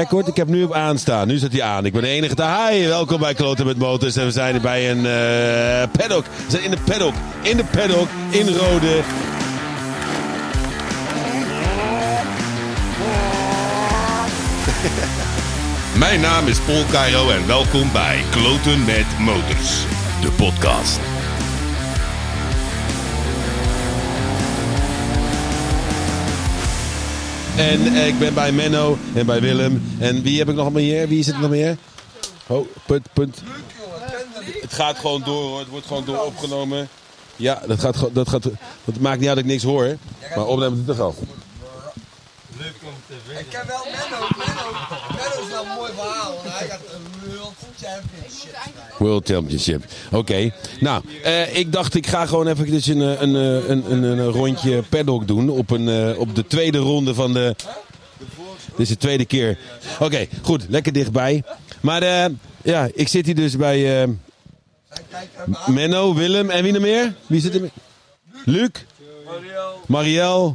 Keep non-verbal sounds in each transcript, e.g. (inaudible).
Record, ik heb nu op aanstaan. Nu staat hij aan. Ik ben de enige. Hi, welkom bij Kloten met Motors. En we zijn bij een eh, paddock. We zijn in de paddock. In de paddock. In Rode. (laughs) Mijn naam is Paul Cairo en welkom bij Kloten met Motors, de podcast. En eh, ik ben bij Menno en bij Willem. En wie heb ik nog meer? Wie zit er nog meer? Oh, punt, punt. Het gaat gewoon door hoor. Het wordt gewoon door opgenomen. Ja, dat gaat, gewoon- dat gaat. Dat maakt niet uit dat ik niks hoor. Maar opnemen doet het toch al. Ik heb wel Menno. Menno, Menno is wel een mooi verhaal. Want hij gaat een World Championship. Oké. Nou, eh, ik dacht ik ga gewoon even dus een, eh, een, eh, een, een, een rondje paddock doen. Op, een, op de tweede ronde van de... Dit is de tweede keer. Oké, goed. Lekker dichtbij. Maar ja, ik zit hier dus bij. Menno, Willem en wie nog meer? Wie zit er meer? Luc? Marielle?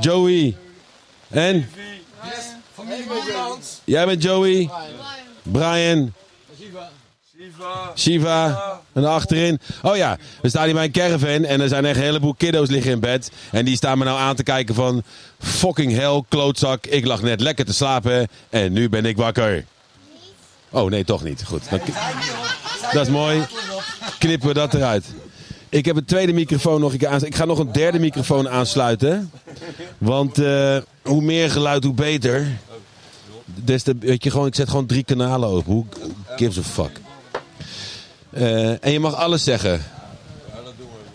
Joey? En? Jij bent Joey? Brian? Shiva. En achterin. Oh ja, we staan hier bij een caravan en er zijn echt een heleboel kiddo's liggen in bed. En die staan me nou aan te kijken van... Fucking hell, klootzak. Ik lag net lekker te slapen en nu ben ik wakker. Oh nee, toch niet. Goed. Dat is mooi. Knippen we dat eruit. Ik heb een tweede microfoon nog een keer aan. Ik ga nog een derde microfoon aansluiten. Want eh, hoe meer geluid, hoe beter. Des te, weet je, gewoon, ik zet gewoon drie kanalen open. Hoe gives a fuck? Eh, en je mag alles zeggen.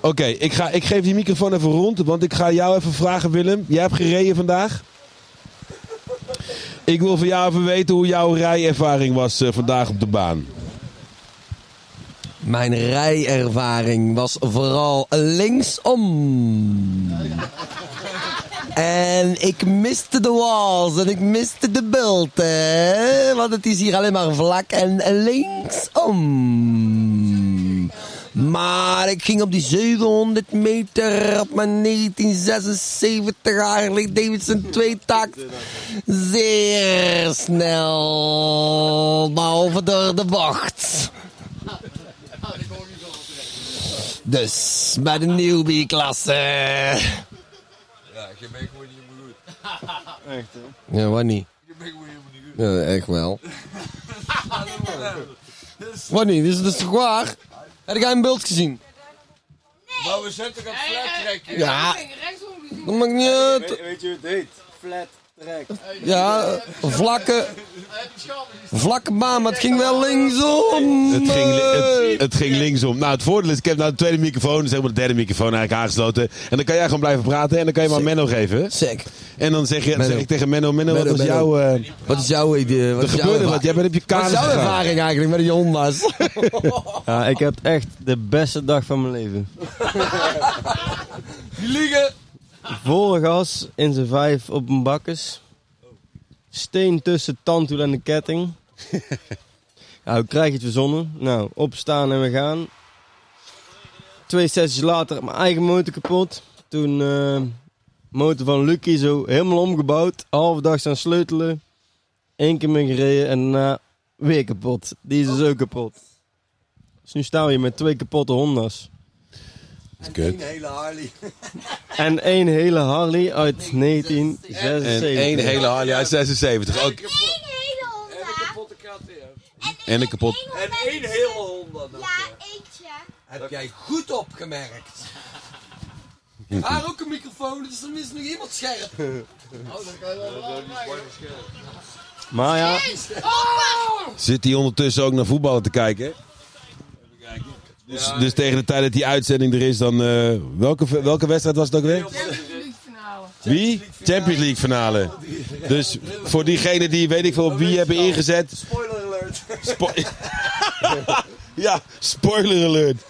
Oké, ik ik, ik geef die microfoon even rond. Want ik ga jou even vragen, Willem. Jij hebt gereden vandaag. Ik wil van jou even weten hoe jouw rijervaring was eh, vandaag op de baan. Mijn rijervaring was vooral linksom. En ik miste de walls en ik miste de bulten. Want het is hier alleen maar vlak en linksom. Maar ik ging op die 700 meter op mijn 1976 Harley Davidson tweetakt zeer snel. Behalve door de bocht. Dus bij de newbie-klasse. Ja, je bent gewoon niet meer goed. (laughs) Echt, hè? Ja, wat niet? Je bent gewoon helemaal niet goed. Ja, echt wel. (laughs) wat niet? Is dat toch waar? Heb jij een beeld gezien? Maar we zetten gaan flat trekken. Ja. Dat maakt niet uit. Weet je hoe het heet? Flat. Ja, vlakke... Vlakke baan, maar het ging wel linksom. Het ging, het, het ging linksom. Nou, het voordeel is, ik heb nou de tweede microfoon, dus helemaal de derde microfoon eigenlijk aangesloten. En dan kan jij gewoon blijven praten en dan kan je maar Menno geven. Sick. En dan zeg, je, dan zeg ik tegen Menno, Menno, wat Menno, Menno. jouw... eh, Wat is jouw idee? Wat er is jouw gebeurde wat, ervaring? jij bent op je Wat kamer is jouw ervaring eigenlijk met die Honda's? (laughs) Ja, ik heb echt de beste dag van mijn leven. Die liegen. Volle gas in zijn vijf op een bakkes. Steen tussen tandwiel en de ketting. (laughs) Hoe krijg je het verzonnen? Nou, opstaan en we gaan. Twee sessies later, mijn eigen motor kapot. Toen eh motor van Lucky zo helemaal omgebouwd. Halve dag staan sleutelen. Eén keer mee gereden en daarna weer kapot. Die is dus ook kapot. Dus nu staan we hier met twee kapotte Honda's. Kut. Een hele Harley. (laughs) En één hele Harley uit En 1976. één hele Harley uit 76. Ook, Eén hele Honda. En een kapotte KTM. en een kapot. En één hele Honda. Ja, ja. eentje. Heb jij goed opgemerkt. Haar ook een microfoon, dus er is nog iemand scherp. (laughs) Oh, dan kan je wel Maar ja, Zit hij ondertussen ook naar voetballen te kijken? Dus, dus tegen de tijd dat die uitzending er is, dan... eh, welke, welke wedstrijd was het ook weer? Wie? Champions League finale. Dus voor diegenen die weet ik veel op wie hebben ingezet. Spoiler alert. Spo- (laughs) ja, spoiler alert.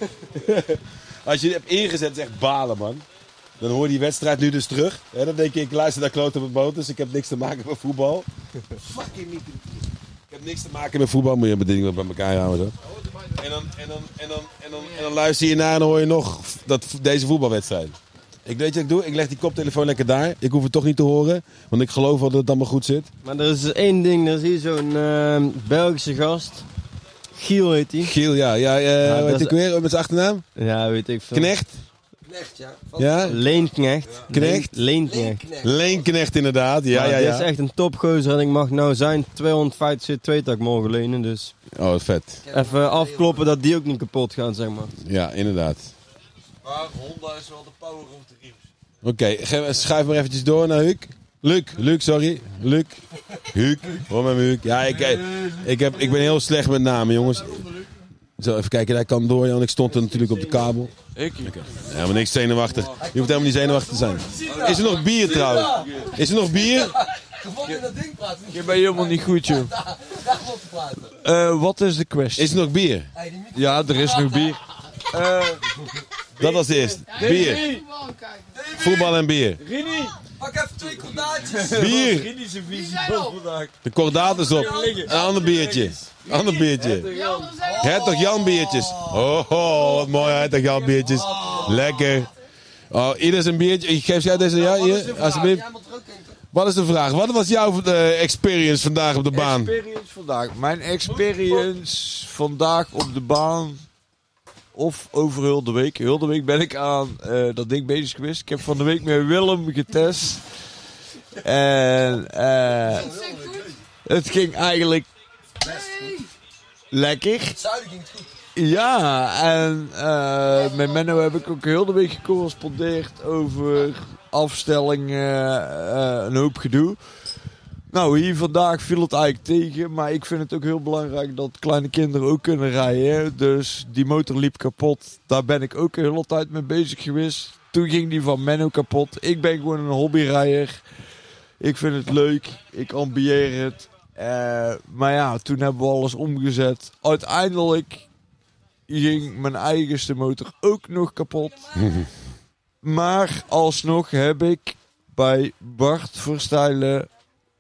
Als je het hebt ingezet, is echt balen, man. Dan hoor je die wedstrijd nu dus terug. Dan denk je, ik luister naar Kloot op het boot, dus ik heb niks te maken met voetbal. Fucking niet. Ik heb niks te maken met voetbal, moet je mijn dingen bij elkaar houden. Zo. En dan, en, dan, en, dan, en, dan, en dan luister je naar en dan hoor je nog dat, deze voetbalwedstrijd. Ik weet wat ik doe. Ik leg die koptelefoon lekker daar. Ik hoef het toch niet te horen. Want ik geloof wel dat het allemaal goed zit. Maar er is één ding, er is hier zo'n eh, Belgische gast. Giel heet hij. Giel, ja. ja, Ja, weet ik weer met zijn achternaam? Ja, weet ik veel. Knecht? Knecht, ja. Van Ja? Leenknecht. Knecht? Leen- Leenknecht. Leenknecht. Leenknecht inderdaad. Ja, Maar ja, Dit is ja. echt een topgozer en ik mag nou zijn 250 C2 tak morgen lenen. Dus Oh, vet. even afkloppen dat die ook niet kapot gaan, zeg maar. Ja, inderdaad. Maar Honda is wel de power of de riems. Oké, ge- schuif maar eventjes door naar Huuk. Luc, Luc, sorry. Luc. (laughs) Huuk. Hoor met me, Huuk. Ja, ik, ik, heb, ik ben heel slecht met namen, jongens. Zo, even kijken, hij kan door, want ik stond er natuurlijk op de kabel. Ik? Helemaal niks zenuwachtig. Je hoeft helemaal niet zenuwachtig te zijn. Is er nog bier trouwens? Is er nog bier? In dat ding praten. Je bent helemaal niet goed, joh. Daar, praten. Eh, wat is de kwestie? Is er nog bier? Ja, er is nog bier. Eh, Dat was de eerste. Bier. Voetbal en bier. Rini! Pak even twee kordaatjes. (laughs) Bier. De kordaat is op. Een ander biertje. Ander biertje. Hertog Jan biertjes. Oh, oh, wat mooi Hertog Jan biertjes. Lekker. Oh, ieder zijn biertje. Ik geef jij deze, ja, hier, alsjeblieft. Wat is de vraag? Wat was jouw eh, experience vandaag op de baan? Experience vandaag. Mijn experience vandaag op de baan. Of over heel de week. Heel de week ben ik aan eh, dat ding bezig geweest. Ik heb van de week met Willem getest. En eh, het ging eigenlijk lekker. Zuiden ging het goed. Ja, en eh, met Menno heb ik ook heel de week gecorrespondeerd over afstellingen, een hoop gedoe. Nou, hier vandaag viel het eigenlijk tegen, maar ik vind het ook heel belangrijk dat kleine kinderen ook kunnen rijden. Dus die motor liep kapot. Daar ben ik ook de hele tijd mee bezig geweest. Toen ging die van Menno kapot. Ik ben gewoon een hobbyrijder. Ik vind het leuk. Ik ambieer het. Eh, maar ja, toen hebben we alles omgezet. Uiteindelijk ging mijn eigenste motor ook nog kapot. (laughs) maar alsnog heb ik bij Bart Verstijlen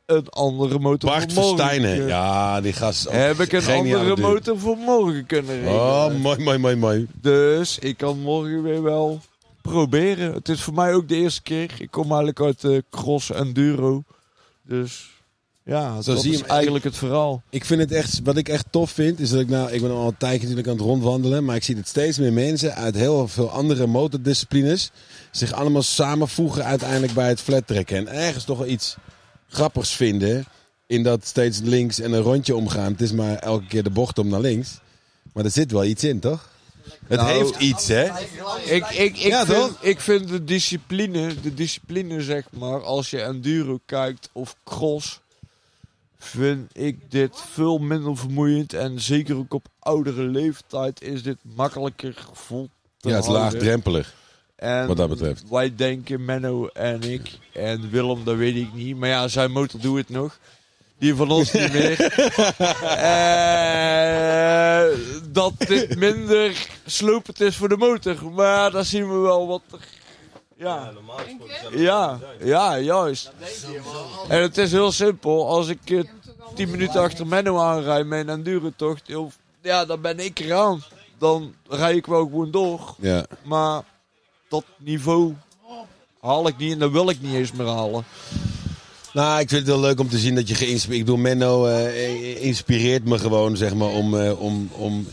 een andere motor Bart voor morgen Verstijnen. Ja, die gast. Heb ik een andere motor voor morgen kunnen regelen. Oh, mooi, mooi, mooi, mooi. Dus ik kan morgen weer wel proberen. Het is voor mij ook de eerste keer. Ik kom eigenlijk uit de cross enduro. Dus ja, Zo dat zie je is hem. eigenlijk het verhaal. Ik vind het echt, wat ik echt tof vind, is dat ik nou, ik ben al een tijdje natuurlijk aan het rondwandelen, maar ik zie dat steeds meer mensen uit heel veel andere motordisciplines zich allemaal samenvoegen uiteindelijk bij het flattrekken. En ergens toch wel iets grappigs vinden in dat steeds links en een rondje omgaan. Het is maar elke keer de bocht om naar links. Maar er zit wel iets in, toch? Het Nou, heeft iets, hè? Ik, ik, ik, Ja, vind, toch? ik vind de discipline, de discipline zeg maar, als je enduro kijkt of cross, vind ik dit veel minder vermoeiend. En zeker ook op oudere leeftijd is dit makkelijker vol te Ja, het is houden. laagdrempelig. En wat dat betreft. Wij denken, Menno en ik en Willem, dat weet ik niet. Maar ja, zijn motor doet het nog. Die van ons niet meer. (laughs) Eh, dat dit minder slopend is voor de motor. Maar daar zien we wel wat er... Ja, ja, ja, juist. En het is heel simpel. Als ik eh, 10 minuten achter Menno aanrijd met een enduro-tocht, heel- ja, dan ben ik eraan. Dan rij ik wel gewoon door. Ja. Maar dat niveau haal ik niet en dat wil ik niet eens meer halen. Nou, ik vind het wel leuk om te zien dat je geïnspireerd... Ik bedoel, Menno eh, inspireert me gewoon, zeg maar, om, eh, om, om...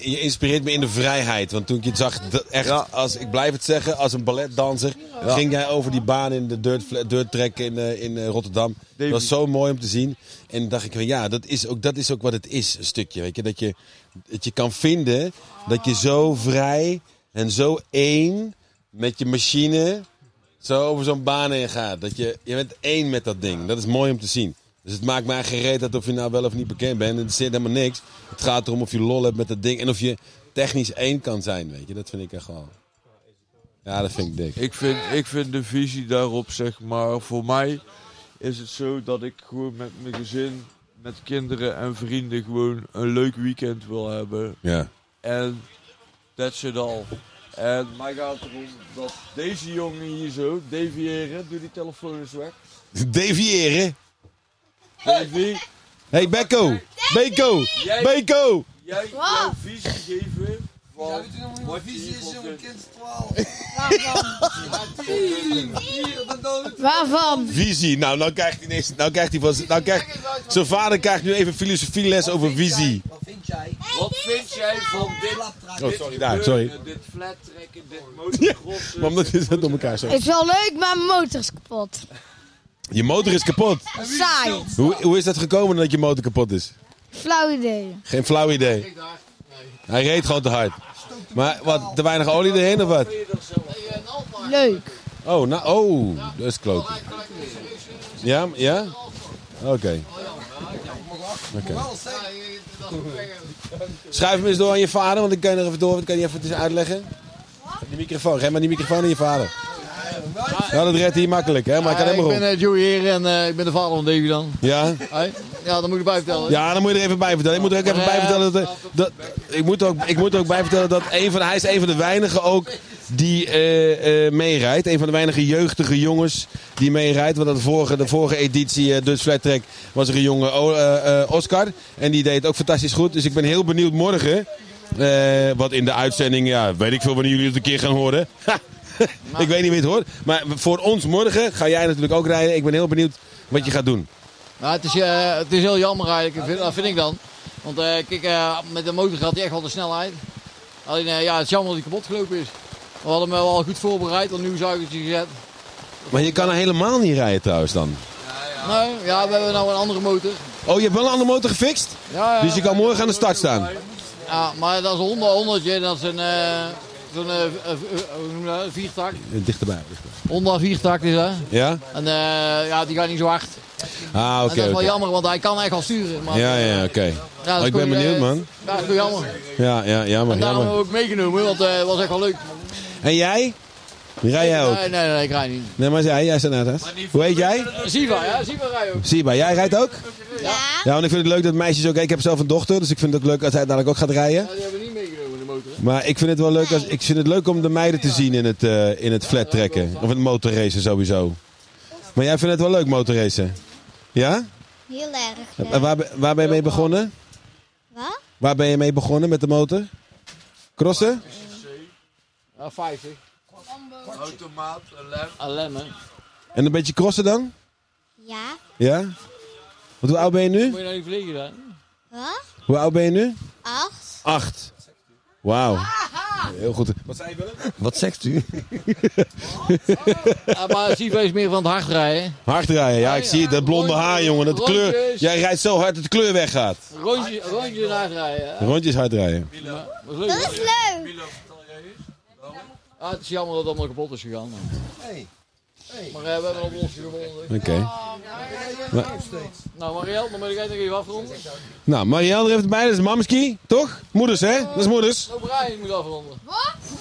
Je inspireert me in de vrijheid. Want toen ik je zag, dat echt, Ja. als, ik blijf het zeggen, als een balletdanser... ging jij over die baan in de dirt, dirt track in, eh, in Rotterdam. Dat was zo mooi om te zien. En dan dacht ik van, ja, dat is ook, dat is ook wat het is, een stukje. Weet je? Dat, je, dat je kan vinden dat je zo vrij en zo één met je machine zo over zo'n baan heen gaat. Dat je, je bent één met dat ding. Dat is mooi om te zien. Dus het maakt mij gereed uit of je nou wel of niet bekend bent. Het zit helemaal niks. Het gaat erom of je lol hebt met dat ding. En of je technisch één kan zijn, weet je. Dat vind ik echt wel... Ja, dat vind ik dik. Ik vind, ik vind de visie daarop, zeg maar, voor mij is het zo dat ik gewoon met mijn gezin, met kinderen en vrienden gewoon een leuk weekend wil hebben. Ja. En that's it all. En mij gaat het erom dat deze jongen hier zo, deviëren, doe die telefoon eens weg. Deviëren. Davy, Hey, Becco. Beko. Beko. jij jouw visie geven Ja, weet je nog hoe Wordt visie is, jongen, kind 12. Waarvan? Visie. Nou, nou krijgt hij ineens... Nou krijgt hij van... Nou krijgt... Zijn vader krijgt nu even filosofieles over visie. Wat vind jij? Van dit? Oh, sorry, daar, sorry. Dit flat trekken, dit (laughs) motocrossen. Maar omdat is het door elkaar zo. Het is wel leuk, maar mijn motor is kapot. Je motor is kapot. (laughs) Saai. Hoe, hoe is dat gekomen dat je motor kapot is? Flauw idee. Geen flauw idee. Hij reed gewoon te hard. Maar wat, te weinig olie erheen of wat? Leuk. Oh, nou, oh, dat is kloot. Ja, ja? Oké. Oké. Schuif hem eens door aan je vader, want ik kan je nog even door, want ik kan je even het eens uitleggen. Die microfoon, geef maar die microfoon aan je vader. Ja, dat redt hij makkelijk, hè, maar ik kan ik helemaal ben rond. eh, Joey hier en eh, ik ben de vader van Davy dan. Ja? Hey? Ja, dan moet ik erbij vertellen. Ja, dan moet je er even bij vertellen. Ik moet er ook even bij vertellen dat, dat ik, moet ook, ik moet er ook bij vertellen dat een van, hij is een van de weinigen ook die eh, meerijdt. Een van de weinige jeugdige jongens die meerijdt. Want de vorige, de vorige editie eh Dutch Flat was er een jonge O- eh, Oscar. En die deed ook fantastisch goed. Dus ik ben heel benieuwd morgen. wat in de uitzending, ja, weet ik veel wanneer jullie het een keer gaan horen. (laughs) (laughs) Ik weet niet wie het hoort. Maar voor ons morgen ga jij natuurlijk ook rijden. Ik ben heel benieuwd wat je gaat doen. Ja, het, is, het is heel jammer eigenlijk, vind, dat vind ik dan. Want kijk, met de motor gaat hij echt wel de snelheid. Alleen ja, het is jammer dat hij kapot gelopen is. We hadden hem wel goed voorbereid, een nieuw zuigertje gezet. Maar je kan er helemaal niet rijden trouwens dan. Nee, ja, we hebben nou een andere motor. Oh, je hebt wel een andere motor gefixt? Ja, ja, Dus je kan morgen aan de start staan. ja, maar dat is een Honda honderdje, dat is een, eh, zo'n eh, eh, viertak. Dichterbij. Honda viertak is dat. Ja? En ja, die gaat niet zo hard. Ah, oké. dat is wel jammer, want hij kan echt wel sturen. Maar, Ja, ja, oké. Ja, Oh, is ik ben benieuwd, man. Ja, dat is jammer. Ja, ja, jammer, En daarom hebben we ook meegenomen, want het was echt wel leuk. En jij? Rij jij ook? Nee, nee, nee, ik rijd niet. Nee, maar jij, jij staat net uit. Hoe heet jij? Siva, ja, Siva rij ook. Siba, jij rijdt ook? Ja. Ja, want ik vind het leuk dat meisjes ook... Ik heb zelf een dochter, dus ik vind het ook leuk als hij dadelijk ook gaat rijden. Ja, die hebben we niet meegenomen, de motor. Maar ik vind het wel leuk, als, ik vind het leuk om de meiden te zien in het, eh, in het flat trekken. Of in het motorracen sowieso. Maar jij vindt het wel leuk, motorracen? Ja? Heel erg. En waar, ben- waar ben je mee begonnen? Wat? Waar ben je mee begonnen met de motor? Crossen? Ja, 50. Automaat, een lem. Alleen, hè. En een beetje crossen dan? Ja. Ja? Want hoe oud ben je nu? Moet je nou niet vliegen? Wat? Hoe oud ben je nu? Acht. Acht. Wauw. Heel goed. Wat zei je Willem? Wat zegt u? Ja, (laughs) maar Siva is meer van het hard rijden. Hard rijden. Ja, ik zie het. Dat blonde haar, jongen. Dat kleur. Rondjes. Jij rijdt zo hard dat de kleur weggaat. Rondje, rondje hard rijden. hè. Rondjes hard rijden. Ja, dat is leuk. Ja, het is jammer dat het allemaal kapot is gegaan. Maar eh, we hebben een oplossing gevonden. Oké. Nou, Marielle, dan moet ik nog even afronden. Nou, Marielle er heeft het bij. Dat is mamski, toch? Moeders, hè? Dat is moeders. Nou, Brian moet afronden.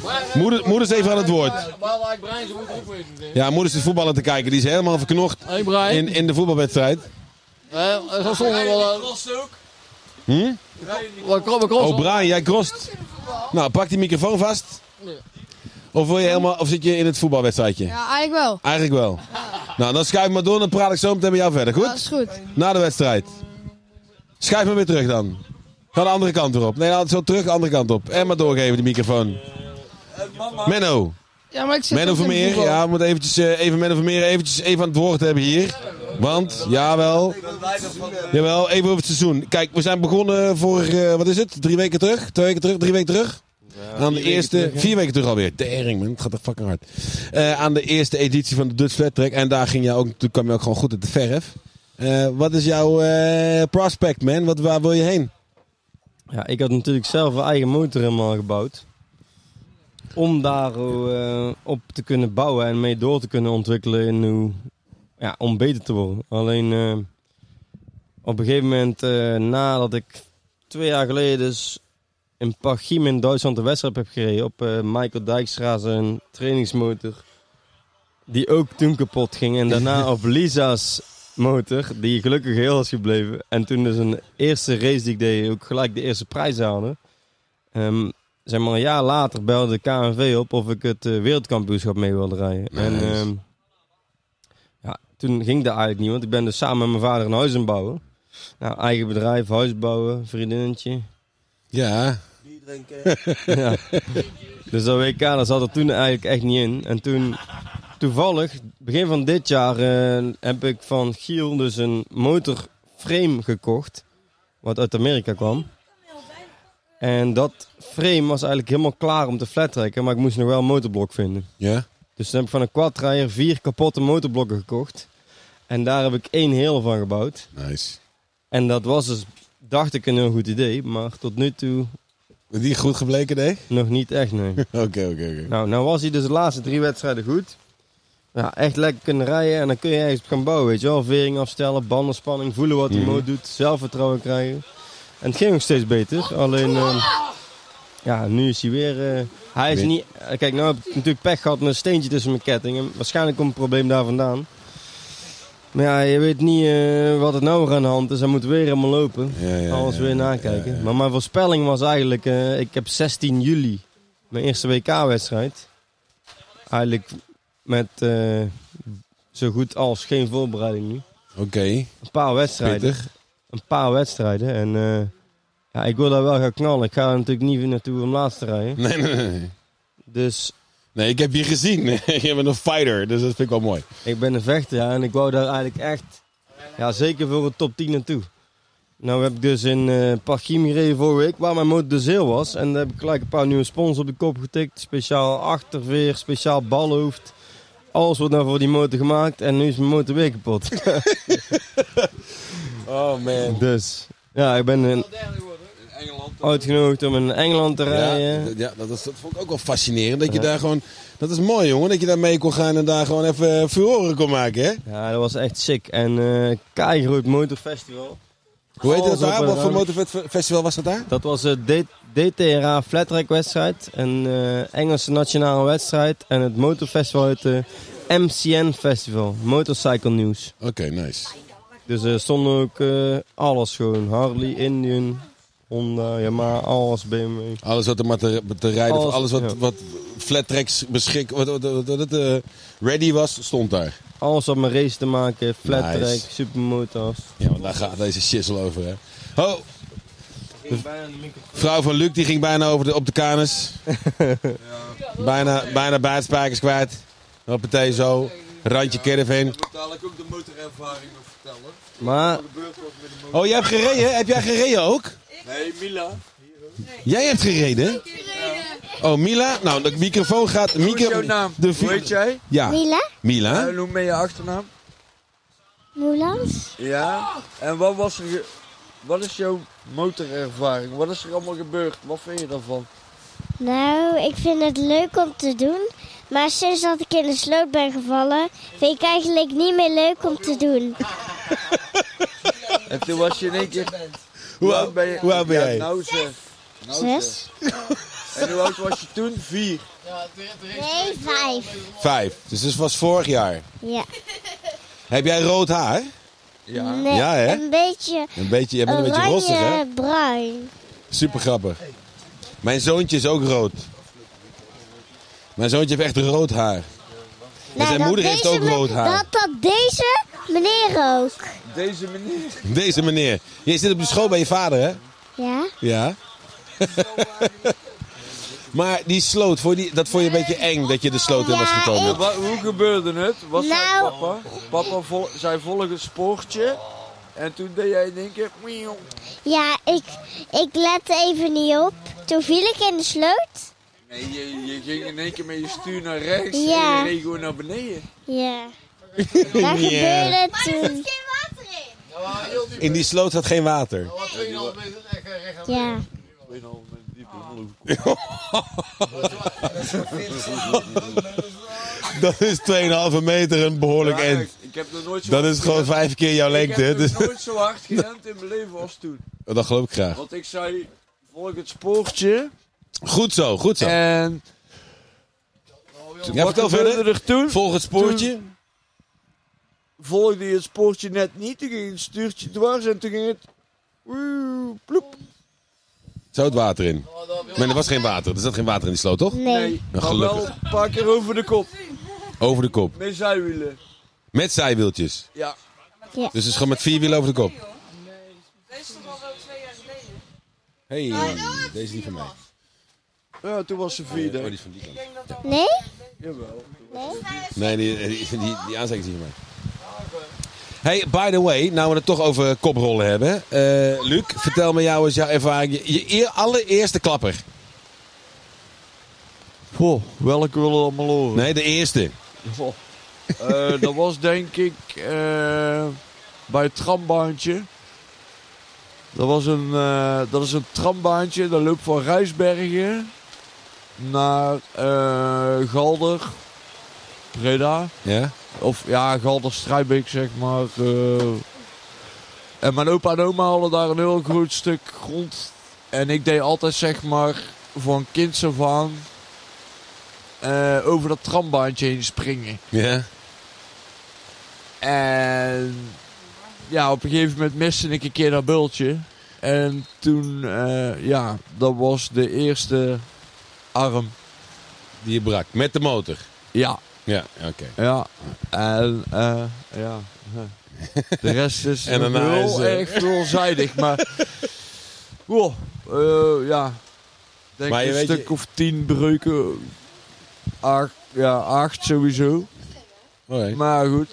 Wat? Moeder, moeders even aan het woord. Waar laat ik Brian zo moet ook? Ja, moeders is voetballen te kijken. Die is helemaal verknocht Hey Brian. in, in de voetbalwedstrijd. Eh, dat stond wel... Ook. Hm? Wat krop, krop. Oh, Brian, jij crost. Nou, pak die microfoon vast. Nee. Of, wil je helemaal, of zit je in het voetbalwedstrijdje? Ja, eigenlijk wel. Eigenlijk wel. Nou, dan schuif maar door. Dan praat ik zo meteen met jou verder. Dat Goed? is goed. Na de wedstrijd. Schuif maar weer terug dan. Ga de andere kant erop. Nee, dan zo terug de andere kant op. En maar doorgeven de microfoon. Menno. Ja, maar ik zit Menno Vermeer. Ja, we moeten eventjes, eh, even Menno Vermeer eventjes even aan het woord hebben hier. Want, jawel. Jawel, even over het seizoen. Kijk, we zijn begonnen voor, eh, wat is het? Drie weken terug? Twee weken terug? Drie weken terug? Aan de eerste, vier weken terug alweer. Tering man, het gaat echt fucking hard. Eh, aan de eerste editie van de Dutch Flat Track. En daar ging je ook, toen kwam je ook gewoon goed uit de verf. Eh, wat is jouw eh, prospect man? Wat, waar wil je heen? Ja, ik had natuurlijk zelf een eigen motor helemaal gebouwd. Om daar eh, op te kunnen bouwen en mee door te kunnen ontwikkelen in hoe, ja, om beter te worden. Alleen eh, op een gegeven moment, eh, nadat ik twee jaar geleden dus in Pachim in Duitsland de wedstrijd heb gereden op eh, Michael Dijkstra zijn trainingsmotor. Die ook toen kapot ging. En daarna (laughs) op Lisa's motor, die gelukkig heel is gebleven. En toen dus een eerste race die ik deed, ook gelijk de eerste prijs haalde. Zeg maar een jaar later belde de KNV op of ik het eh, wereldkampioenschap mee wilde rijden. En ehm, ja, toen ging dat eigenlijk niet, want ik ben dus samen met mijn vader een huis aan bouwen. Nou, eigen bedrijf, huis bouwen, vriendinnetje. Ja, (laughs) ja. Dus dat WK dat zat er toen eigenlijk echt niet in. En toen, toevallig, begin van dit jaar, eh, heb ik van Giel dus een motorframe gekocht. Wat uit Amerika kwam. En dat frame was eigenlijk helemaal klaar om te flattrekken. Maar ik moest nog wel een motorblok vinden. Ja? Dus toen heb ik van een quadrijer vier kapotte motorblokken gekocht. En daar heb ik één hele van gebouwd. Nice. En dat was dus, dacht ik, een heel goed idee. Maar tot nu toe Die goed gebleken, nee? nog niet echt, nee. (laughs) Oké, oké, oké. nou, nou was hij dus de laatste drie wedstrijden goed. Ja, echt lekker kunnen rijden. En dan kun je ergens op gaan bouwen, weet je wel. Vering afstellen, bandenspanning, voelen wat hij Mhm. motor doet. Zelfvertrouwen krijgen. En het ging nog steeds beter. Alleen, eh, ja, nu is hij weer... eh, hij is niet... Kijk, nou heb ik natuurlijk pech gehad met een steentje tussen mijn ketting. En waarschijnlijk komt het probleem daar vandaan. Maar ja, je weet niet eh, wat het nou weer aan de hand is. Hij moet weer helemaal lopen. Ja, ja, Alles weer nakijken. Maar mijn voorspelling was eigenlijk... eh, ik heb 16 juli mijn eerste WK-wedstrijd. Eigenlijk met eh, zo goed als geen voorbereiding nu. Oké, Een paar wedstrijden. pittig. Een paar wedstrijden. En ja, ik wil daar wel gaan knallen. Ik ga er natuurlijk niet naartoe om laatst te rijden. Nee, nee, nee. Dus Nee, ik heb je gezien. (laughs) je bent een fighter, dus dat vind ik wel mooi. ik ben een vechter. Ja, en ik wou daar eigenlijk echt... Ja, zeker voor een top 10 naartoe. Nou heb ik dus in eh Parchim gereden vorige week, waar mijn motor dus heel was. En daar heb ik gelijk een paar nieuwe spons op de kop getikt. Speciaal achterveer, speciaal balhoofd. Alles wordt nou voor die motor gemaakt en nu is mijn motor weer kapot. (laughs) Oh man. dus ja, ik ben een uitgenodigd om in Engeland te rijden. Ja, ja dat, is, dat vond ik ook wel fascinerend. Dat je daar gewoon. Dat is mooi, jongen. Dat je daar mee kon gaan en daar gewoon even eh, furoren kon maken, hè? Ja, dat was echt sick. En eh keigroot motorfestival. Hoe heet dat daar? Wat voor motorfestival was dat daar? Dat was de DTRA Flat Track wedstrijd. Een eh, Engelse nationale wedstrijd. En het motorfestival heet de MCN Festival. Motorcycle News. Oké, nice. Dus er stonden ook eh, alles gewoon. Harley, Indian, Honda, Yamaha, alles BMW. Alles wat er maar te, te rijden, Alles, alles, wat, ja. wat flat tracks beschik, wat, wat, wat, eh, ready was, stond daar. Alles wat met race te maken heeft. Flat Nice. track, supermotors. Ja, want daar gaat deze shizzle over, hè. Oh, vrouw van Luc die ging bijna over de, op de kanus. (laughs) bijna, bijna buitenspijkers kwijt. Hoppatee zo. Randje caravan. moet dadelijk ook de motorervaring nog vertellen. Maar Oh, jij hebt gereden? Heb jij gereden ook? Nee, Mila. Jij hebt gereden? Oh, Mila? Nou, de microfoon gaat... Hoe is Micro, jouw naam? De Hoe heet jij? Ja, Mila? Mila. En hoe ben je achternaam? Moulans? Ja. En wat was er... ge- Wat is jouw motorervaring? Wat is er allemaal gebeurd? Wat vind je daarvan? Nou, ik vind het leuk om te doen. Maar sinds dat ik in de sloot ben gevallen, vind ik eigenlijk niet meer leuk om te doen. (laughs) En toen was je in één keer... Hoe oud- ben je? hoe oud ben Ja, jij? Nou. Nou Zes? (laughs) En hoe oud was je toen? Vier. Nee, vijf. Vijf. Dus dat was vorig jaar. Ja. Heb jij rood haar? Ja. Nee, Ja, hè? een beetje Een beetje, je bent een beetje rossig, hè? bruin. Super grappig. Mijn zoontje is ook rood. Mijn zoontje heeft echt rood haar. En Nou, zijn moeder heeft deze ook rood haar. Dat, dat deze meneer ook. Deze meneer. Deze meneer. Je zit op de school bij je vader, hè? Ja? Ja. (laughs) maar die sloot, vond je die, dat vond je een beetje eng dat je de sloot in was Ja, gekomen. En wa- hoe gebeurde het? Wat zei Nou- papa? Papa vol, zei volg het spoortje. En toen deed jij in één keer... Ja, ik, ik lette even niet op. Toen viel ik in de sloot. Nee, je, je ging in één keer met je stuur naar rechts Ja. en je reed gewoon naar beneden. Ja. Daar gebeurde toen. In die sloot zat geen water. 2,5 meter echt eh, recht aan Ja. 2,5 meter diep, ongelooflijk. (laughs) Dat is 2,5 meter een behoorlijk Ja, end. Ik heb nog nooit zo Dat is gewoon gerend. vijf keer jouw Ik lengte. heb Dus, nooit zo hard gerend in mijn leven als toen. dat geloof ik graag. Want ik zei, volg het spoortje. Goed zo, goed zo. En Ja, wat vertel gebeurde verder. er toen? Volg het spoortje. Volgde je het spoortje net niet. Toen ging het stuurtje dwars en toen ging het... woe, ploep. Zo het water in. Maar er was geen water. Er zat geen water in die sloot, toch? Nee. Nee, Nou, maar wel gelukkig. een paar keer over de kop. Over de kop. Met zijwielen. Met zijwieltjes. Ja. Dus het is gewoon met vier wielen over de kop. hey, deze is niet van mij. Ja, toen was ze vierde. Oh, die is van die kant. Nee? Jawel. Nee, die, die, die, die aansteker is niet van mij. Hey, by the way, nou we het toch over koprollen hebben. Eh, Luc, vertel me jou eens jouw ervaring. Je, je eer- allereerste klapper. Goh, welke willen we allemaal horen? Nee, de eerste. Goh. Eh, dat was denk ik eh, bij het trambaantje. Dat, was een, dat is een trambaantje. Dat loopt van Rijsbergen naar Galder, Breda. Ja? Of ja, Galder Strijbeek zeg maar. eh. En mijn opa en oma hadden daar een heel groot stuk grond. En ik deed altijd zeg maar voor een kind af aan eh, over dat trambaantje heen springen. Ja? En ja, op een gegeven moment miste ik een keer dat bultje. En toen, eh, ja, dat was de eerste arm. Die je brak. Met de motor. Ja, Ja, oké. ja. En eh, ja. De rest is (laughs) En daarna heel is, eh, erg veelzijdig. Maar, wow, eh, ja. Denk Maar je een stuk je- of tien breuken. Acht, ja, acht sowieso. Maar goed.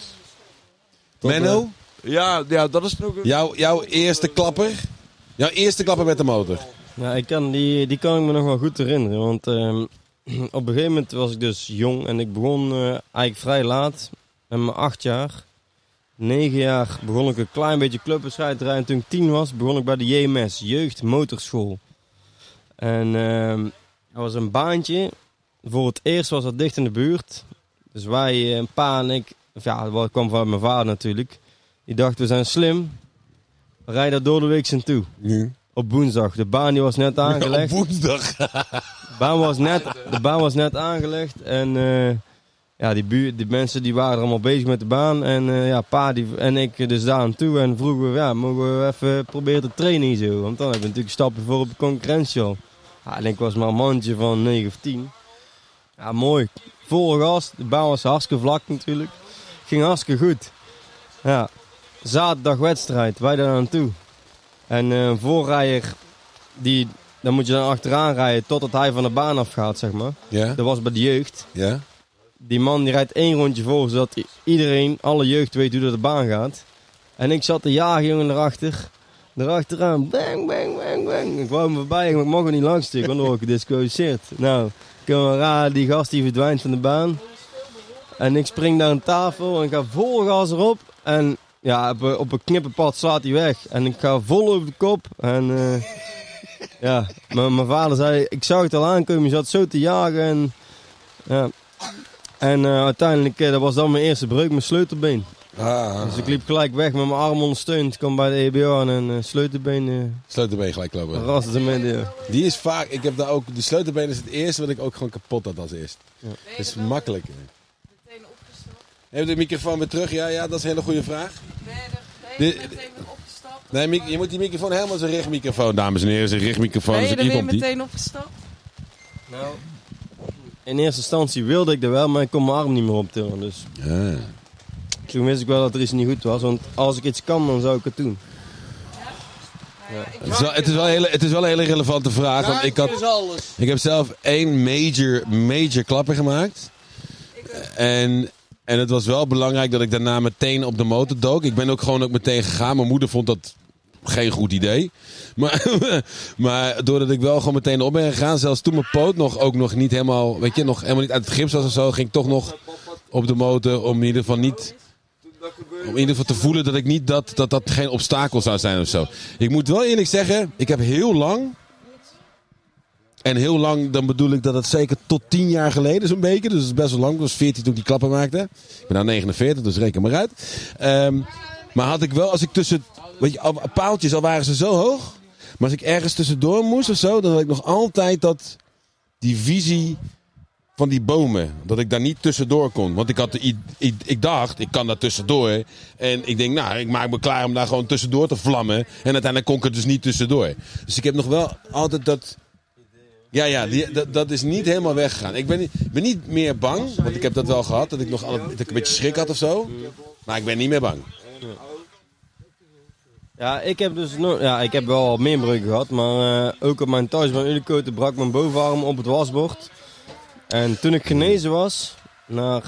Menno, ja, ja, dat is nog een... jouw, jouw eerste klapper. Jouw eerste klapper met de motor. Ja, ik kan, die, die kan ik me nog wel goed herinneren. Want ehm, (clears throat) op een gegeven moment was ik dus jong en ik begon eh, eigenlijk vrij laat. Met mijn acht jaar. Negen jaar begon ik een klein beetje clubwedstrijd te rijden. Toen ik tien was, begon ik bij de JMS, Jeugd Motorschool. En ehm dat was een baantje. Voor het eerst was dat dicht in de buurt. Dus wij, eh, een pa en ik, ja, dat kwam van mijn vader natuurlijk. Die dacht, we zijn slim. We rijden daar door de week zijn toe. Op woensdag. De baan die was net (laughs) aangelegd. Op woensdag. Baan was net, de baan was net aangelegd. En eh, ja, die, buur, die mensen die waren allemaal bezig met de baan. En eh, ja, pa die, en ik dus daar aan toe. En vroegen we, ja, mogen we even proberen te trainen zo? Want dan hebben we natuurlijk stappen voor op de concurrentie al. Ja, en ik was maar een mandje van 9 of 10. Ja, mooi. Vol gas. De baan was hartstikke vlak natuurlijk. Ging hartstikke goed. Ja, zaterdag wedstrijd. Wij daar aan toe. En eh, een voorrijder, die, dan moet je dan achteraan rijden totdat hij van de baan afgaat, zeg maar. Ja? Dat was bij de jeugd. Ja? Die man die rijdt één rondje voor, zodat iedereen, alle jeugd weet hoe dat de baan gaat. En ik zat te jagen, jongen, erachter. Erachteraan, bang, bang, bang, bang. Ik wou hem voorbij, maar ik mocht er niet langs stuk, want dan word ik gedisqualificeerd. Nou, raden, die gast die verdwijnt van de baan. En ik spring naar een tafel en ga vol gas erop. En ja, op, een- op een knippenpad slaat hij weg. En ik ga vol over de kop. En eh, ja, mijn mijn vader zei, ik zag het al aankomen, je zat zo te jagen. En, ja. en eh, uiteindelijk, eh, dat was dan mijn eerste breuk, mijn sleutelbeen. Ah. Dus ik liep gelijk weg met mijn arm ondersteund. kwam bij de EBO aan en uh, sleutelbeen uh, Sleutelbeen gelijk lopen. raste met de... Die is vaak, ik heb daar ook, die sleutelbeen is het eerste wat ik ook gewoon kapot had als eerst. Ja. Dat is makkelijk. Heb je de microfoon weer terug? Ja, ja, dat is een hele goede vraag. Nee, De- er meteen weer opgestapt. Nee, je moet die microfoon helemaal zijn richtmicrofoon, dames en heren. Zijn richtmicrofoon. Ben je er weer meteen opgestapt? Nou, in eerste instantie wilde ik er wel, maar ik kon mijn arm niet meer optillen. Dus Ja. toen wist ik wel dat er iets niet goed was. Want als ik iets kan, dan zou ik het doen. Ja, Het is, wel, het, is wel een hele, het is wel een hele relevante vraag. Want ik, had, is alles. ik heb zelf één major, major klapper gemaakt. En, en het was wel belangrijk dat ik daarna meteen op de motor dook. Ik ben ook gewoon ook meteen gegaan. Mijn moeder vond dat geen goed idee. Maar, (laughs) maar doordat ik wel gewoon meteen op ben gegaan, zelfs toen mijn poot nog, ook nog niet helemaal, weet je, nog helemaal niet uit het gips was of zo, ging ik toch nog op de motor om in ieder geval niet, om in ieder geval te voelen dat ik niet dat, dat dat geen obstakel zou zijn of zo. Ik moet wel eerlijk zeggen, ik heb heel lang, en heel lang, dan bedoel ik dat het zeker tot tien jaar geleden zo'n beetje, dus dat is best wel lang, ik was 14 toen ik die klappen maakte. Ik ben nou 49, dus reken maar uit. Ehm, maar had ik wel, als ik tussen, weet je, al- paaltjes, al waren ze zo hoog. Maar als ik ergens tussendoor moest of zo, dan had ik nog altijd dat, die visie van die bomen. Dat ik daar niet tussendoor kon. Want ik, had de, i- i- ik dacht, ik kan daar tussendoor. En ik denk, nou, ik maak me klaar om daar gewoon tussendoor te vlammen. En uiteindelijk kon ik er dus niet tussendoor. Dus ik heb nog wel altijd dat... Ja, ja, dat, is niet helemaal weggegaan. Ik ben, niet- ik niet meer bang, want ik heb dat wel gehad. Dat ik nog dat ik een beetje schrik had of zo. Maar ik ben niet meer bang. Ja, ik heb dus nog, ja, ik heb wel meer breuken gehad, maar eh, ook op mijn thuis bij Ulicote brak mijn bovenarm op het wasbord. En toen ik genezen was, na,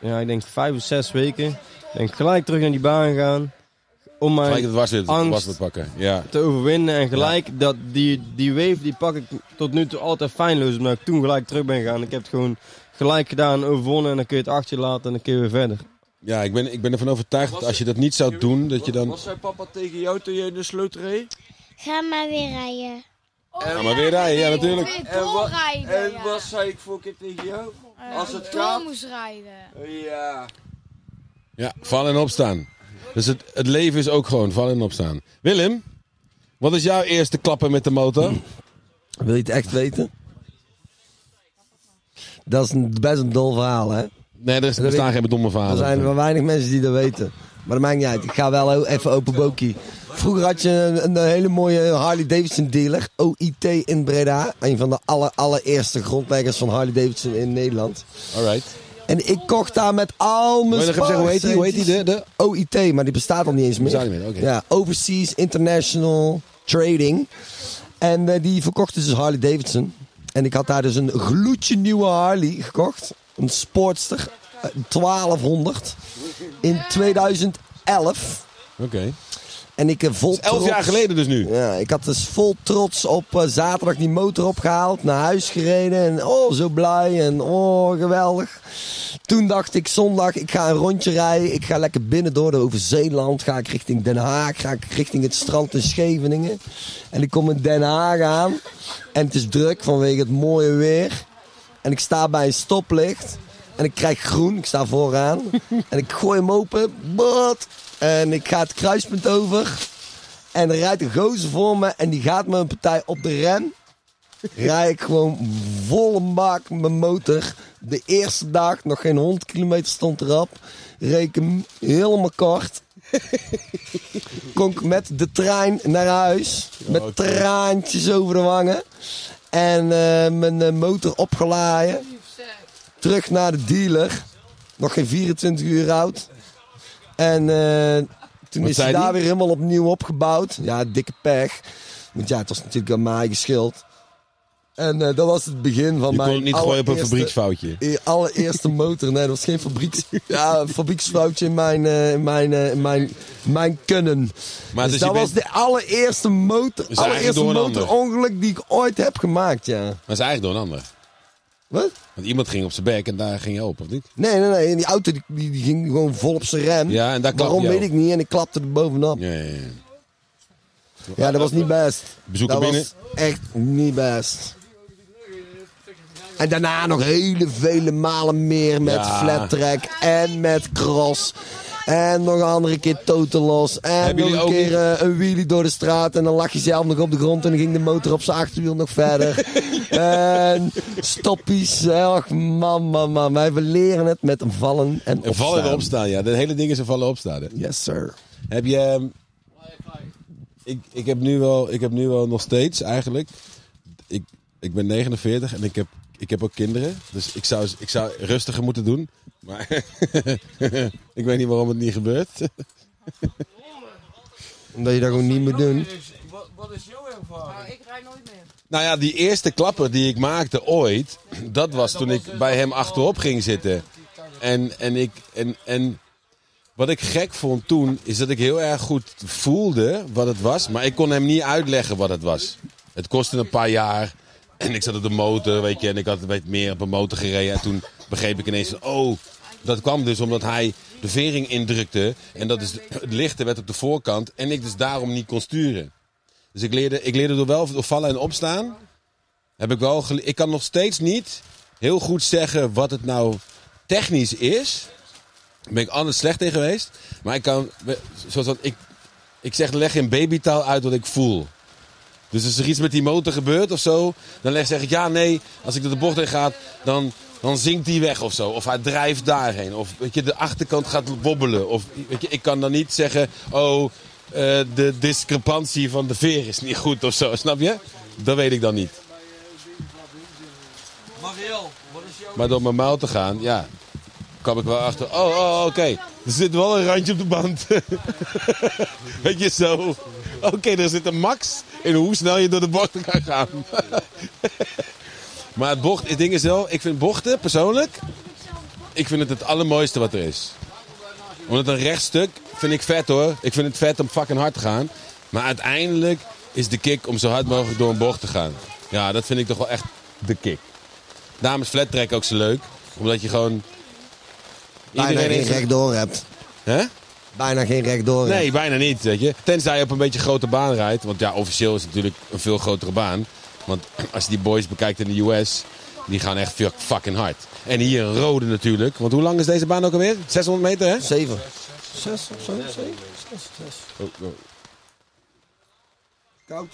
ja, ik denk vijf of zes weken, ben ik gelijk terug naar die baan gegaan. Om mijn Gelijk het was angst was het pakken. Ja. te overwinnen en gelijk dat die, die wave die pak ik tot nu toe altijd feilloos, omdat ik toen gelijk terug ben gegaan. Ik heb het gewoon gelijk gedaan, overwonnen en dan kun je het achter laten en dan kun je weer verder. Ja, ik ben, ik ben ervan overtuigd dat als je dat niet zou doen, dat je dan... Wat zei papa tegen jou toen je in de sloot reed? Ga maar weer rijden. Ja, maar weer rijden, ja natuurlijk. En wat, en wat zei ik vorige keer tegen jou? Als het gaat... moest rijden. Ja. Ja, vallen en opstaan. Dus het, het leven is ook gewoon vallen en opstaan. Willem, wat is jouw eerste klappen met de motor? Wil je het echt weten? Dat is een, best een dol verhaal, hè? Nee, er is- er bestaan geen domme Er verhalen. zijn maar weinig mensen die dat weten. Maar dat maakt niet uit. Ik ga wel even open bokie. Vroeger had je een, een hele mooie Harley Davidson dealer. OIT in Breda. Een van de aller, allereerste grondleggers van Harley Davidson in Nederland. Alright. En ik kocht daar met al mijn even zeggen, hoe heet die? Hoe heet die? De, de... OIT, maar die bestaat al niet eens meer. Bestaat niet meer, oké. Ja, Overseas International Trading. En eh, die verkochten dus Harley Davidson. En ik had daar dus een gloedje nieuwe Harley gekocht. Een Sportster eh, 1200 in 2011. Oké. En ik eh, vol elf trots- jaar geleden dus nu. Ja, ik had dus vol trots op eh, zaterdag die motor opgehaald, naar huis gereden en oh zo blij en oh geweldig. Toen dacht ik zondag, ik ga een rondje rijden, ik ga lekker binnen door de over Zeeland, ga ik richting Den Haag, ga ik richting het strand in Scheveningen. En ik kom in Den Haag aan en het is druk vanwege het mooie weer. En ik sta bij een stoplicht. En ik krijg groen. Ik sta vooraan. (laughs) en ik gooi hem open. Bot. En ik ga het kruispunt over. En er rijdt een gozer voor me. En die gaat me een partij op de rem. Rijd ik gewoon volle bak mijn motor. De eerste dag, nog geen 100 kilometer stond erop. Hem helemaal kort. Kon ik met de trein naar huis. Met traantjes over de wangen. En eh, mijn eh, motor opgeladen. Terug naar de dealer. Nog geen 24 uur oud. En eh, toen Wat is hij daar die? weer helemaal opnieuw opgebouwd. Ja, dikke pech. Want ja, het was natuurlijk aan mij geschuld. En eh, dat was het begin van Je mijn kon het niet gooien op een fabrieksfoutje. eh, allereerste motor. Nee, dat was geen fabrieks, (laughs) ja, fabrieksfoutje in mijn, eh, in mijn, eh, in mijn, mijn kunnen. Maar dus dus dat je was bent- de allereerste motor, Dus allereerste motorongeluk die ik ooit heb gemaakt, ja. Maar dat is eigenlijk door een ander. Wat? Want iemand ging op zijn bek en daar ging je op, of niet? Nee, nee, nee. En die auto die, die, ging gewoon vol op zijn rem. Ja, en daar Waarom je weet ik niet. En ik klapte er bovenop. Ja, ja, ja. Ja, dat was niet best. Bezoeker dat binnen. was echt niet best. En daarna nog hele vele malen meer met Ja. flat track en met cross. En nog een andere keer totaal los. En Hebben nog een keer eh, een wheelie door de straat. En dan lag je zelf nog op de grond. En dan ging de motor op zijn achterwiel nog verder. (laughs) en stoppies. Ach, man, man, man. Wij leren het met vallen en En opstaan. vallen en opstaan, ja. De hele ding is een vallen en opstaan. hè. Yes, sir. Heb je... ehm, Ik, ik, heb nu wel, ik heb nu wel nog steeds eigenlijk... Ik, ik ben 49 en ik heb, ik heb ook kinderen. Dus ik zou, ik zou rustiger moeten doen. Maar (laughs) ik weet niet waarom het niet gebeurt. (laughs) Omdat je dat gewoon niet moet doen. Wat, is jouw ervaring? Maar ik rijd nooit meer. Nou ja, die eerste klapper die ik maakte ooit, dat was toen ik bij hem achterop ging zitten. En, en, ik, en, en wat ik gek vond toen, is dat ik heel erg goed voelde wat het was. Maar ik kon hem niet uitleggen wat het was. Het kostte een paar jaar. En ik zat op de motor, weet je, en ik had weet, meer op een motor gereden. En toen begreep ik ineens oh, dat kwam dus omdat hij de vering indrukte. En dat is, het lichte werd op de voorkant. En ik dus daarom niet kon sturen. Dus ik leerde, ik leerde door wel vallen en opstaan. Heb ik wel ik kan nog steeds niet heel goed zeggen wat het nou technisch is. Daar ben ik anders slecht in geweest. Maar ik kan, zoals dat ik, ik zeg, leg in babytaal uit wat ik voel. Dus als er iets met die motor gebeurt of zo, dan zeg ik ja, nee. Als ik door de bocht heen ga, dan, dan zinkt die weg of zo. Of hij drijft daarheen. Of weet je, de achterkant gaat wobbelen. Of weet je, ik kan dan niet zeggen, oh, eh, de discrepantie van de veer is niet goed of zo. Snap je? Dat weet ik dan niet. Mariel, wat is jouw... Maar door mijn muil te gaan, ja. kwam ik wel achter. Oh, oh oké. Er zit wel een randje op de band. (laughs) Weet je zo. Oké, er zit een max in hoe snel je door de bochten kan gaan. maar het, bocht, het ding is wel, ik vind bochten persoonlijk, ik vind het het allermooiste wat er is. Omdat een rechtstuk vind ik vet hoor. Ik vind het vet om fucking hard te gaan. Maar uiteindelijk is de kick om zo hard mogelijk door een bocht te gaan. Ja, dat vind ik toch wel echt de kick. Daarom is flat track ook zo leuk. Omdat je gewoon... Bijna geen heeft- rechtdoor hebt. Hè? Bijna geen rechtdoor Nee, bijna niet, weet je. Tenzij je op een beetje grote baan rijdt. Want ja, officieel is het natuurlijk een veel grotere baan. Want (clears throat) als je die boys bekijkt in de US, die gaan echt fuck- fucking hard. En hier in Rode natuurlijk. Want hoe lang is deze baan ook alweer? 600 meter, hè? Zeven. Zes of zo? Zeven? Zes, zes. Oh, oh. Koud.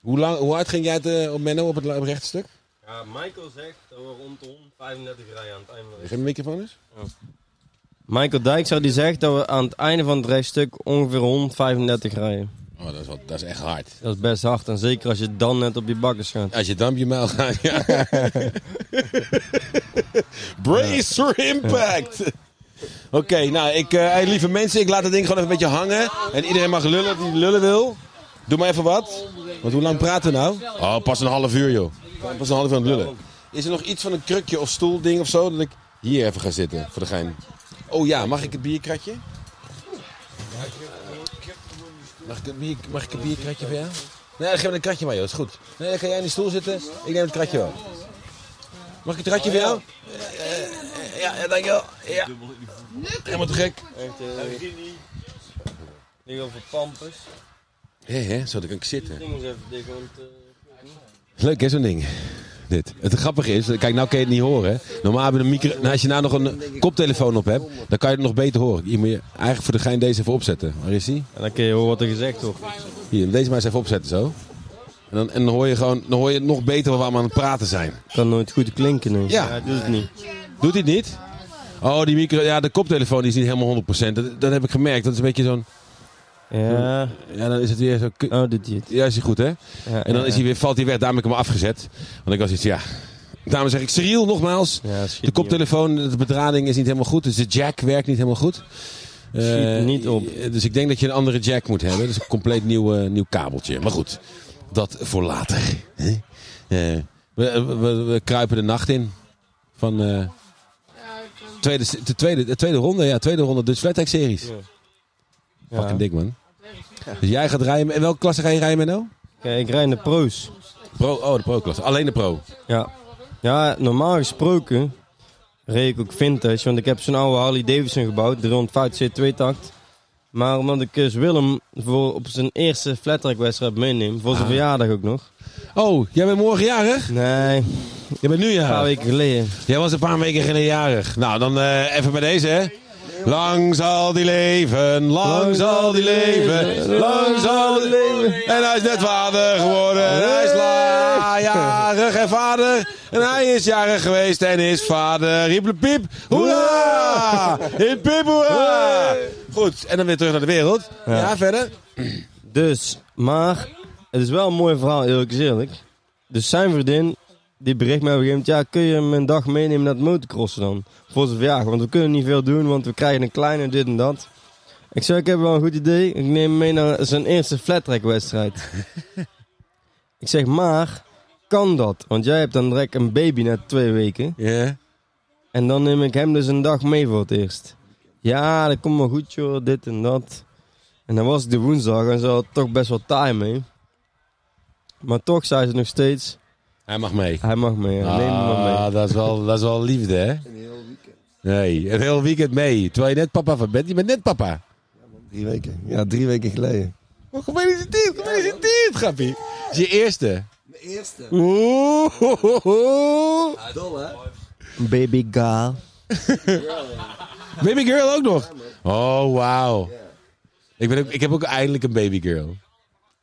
Hoe, lang, hoe hard ging jij het, eh, op Menno op het, op het rechte stuk? Ja, Michael zegt dat we rond de 135 rijden aan het einde van de Geef me een microfoon eens. Michael Dijkstra die zegt dat we aan het einde van het rechtstuk ongeveer 135 rijden. Oh, dat is, wel, dat is echt hard. Dat is best hard. En zeker als je dan net op je bakkers gaat. Als je dampje mijl gaat, ja. (laughs) Brace for impact. Oké, nou, ik, eh, lieve mensen, ik laat het ding gewoon even een beetje hangen. En iedereen mag lullen die lullen wil. Doe maar even wat. Want hoe lang praten we nou? Oh, pas een half uur, joh. Pas een half uur aan het lullen. Is er nog iets van een krukje of stoelding of zo, dat ik hier even ga zitten, voor de gein? Oh ja, mag ik het bierkratje? Mag ik, een bier, mag ik een bierkratje voor jou? Nee, geef me een kratje maar, joh. is goed. Nee, dan kan jij in die stoel zitten. Ik neem het kratje wel. Mag ik het kratje voor jou? Eh, eh, Ja, ja, dankjewel. Ja. Helemaal te gek. Echt, uh, Ding over pampers. Hé, hé, zo, dan kan ik zitten. Eh, Leuk hè, zo'n ding. Dit. Het grappige is, kijk, nou kun je het niet horen. Normaal heb je een micro... Nou, als je nou nog een koptelefoon op hebt, dan kan je het nog beter horen. Je moet je eigenlijk voor de gein deze even opzetten. Waar is die? En dan kun je horen wat er gezegd wordt. Hier, deze maar eens even opzetten zo. En dan, en dan hoor je gewoon, dan hoor je nog beter waar we aan het praten zijn. Kan nooit goed klinken, nee. Ja. hij doet het niet. Doet hij het niet? Oh, die micro, ja, de koptelefoon die is niet helemaal 100%. Dat, dat heb ik gemerkt. Dat is een beetje zo'n. Ja. Ja, dan is het weer zo. Oh, het. Ja, is hij goed, hè? Ja, En dan ja, is hij weer, valt hij weg. Daarom heb ik hem afgezet. Want ik was iets, ja. Daarom zeg ik, Cyril, nogmaals. De koptelefoon, de bedrading is niet helemaal goed. Dus de jack werkt niet helemaal goed. Eh, niet op. Dus ik denk dat je een andere jack moet hebben. Dus een compleet nieuw, eh, nieuw kabeltje. Maar goed, dat voor later. hè? Eh, we, we, we kruipen de nacht in. Van eh, tweede, de, tweede, de tweede ronde. Ja, tweede ronde Dutch Flat series. Ja. Fucking dik, man. Dus jij gaat rijden. In welke klasse ga je rijden met nou? Kijk, ik rijd in de pro's. Pro, oh, de pro-klasse. Alleen de pro. Ja. Ja, normaal gesproken reed ik ook vintage, want ik heb zo'n oude Harley Davidson gebouwd, 350 C2-takt. Maar omdat ik dus Willem voor op zijn eerste flattrack wedstrijd meeneem, voor zijn verjaardag ook nog. Oh, jij bent morgen jarig? Nee, Je bent nu een paar jarig. weken geleden. Jij was een paar weken geleden jarig. Nou, dan eh, even bij deze, hè. Lang zal die leven, lang zal die leven, lang zal die leven. En hij is net vader geworden, en hij is la- jarig en vader. En hij is jarig geweest en is vader. Hiep piep, hoera! Hiep piep, hoera! Goed, en dan weer terug naar de wereld. Ja, verder. Dus, maar het is wel een mooi verhaal, eerlijk eerlijk. Dus zijn vriendin, die bericht mij op een gegeven moment, ja, kun je hem een dag meenemen naar het motocrossen dan? Voor zijn verjaardag, want we kunnen niet veel doen, want we krijgen een kleine dit en dat. Ik zei, ik heb wel een goed idee. Ik neem hem mee naar zijn eerste flattrack wedstrijd. (laughs) ik zeg, maar, kan dat? Want jij hebt dan direct een baby na twee weken. Ja. En dan neem ik hem dus een dag mee voor het eerst. Ja, dat komt wel goed joh, dit en dat. En dan was het de woensdag en ze had toch best wel taai mee. Maar toch zei ze nog steeds, Hij mag mee. hij mag mee, ja, neem hem maar mee. Ah, dat is wel, dat is wel liefde, hè? Nee, een heel weekend mee. Terwijl je net papa van bent. Je bent net papa. Drie weken. Ja, drie weken geleden. Oh, gefeliciteerd, gefeliciteerd, grappie. Het is je eerste. Mijn eerste. Oeh. Dol, hè? Baby girl. Baby girl ook nog. Oh, wauw. Ik, ben ook, ik heb ook eindelijk een baby girl.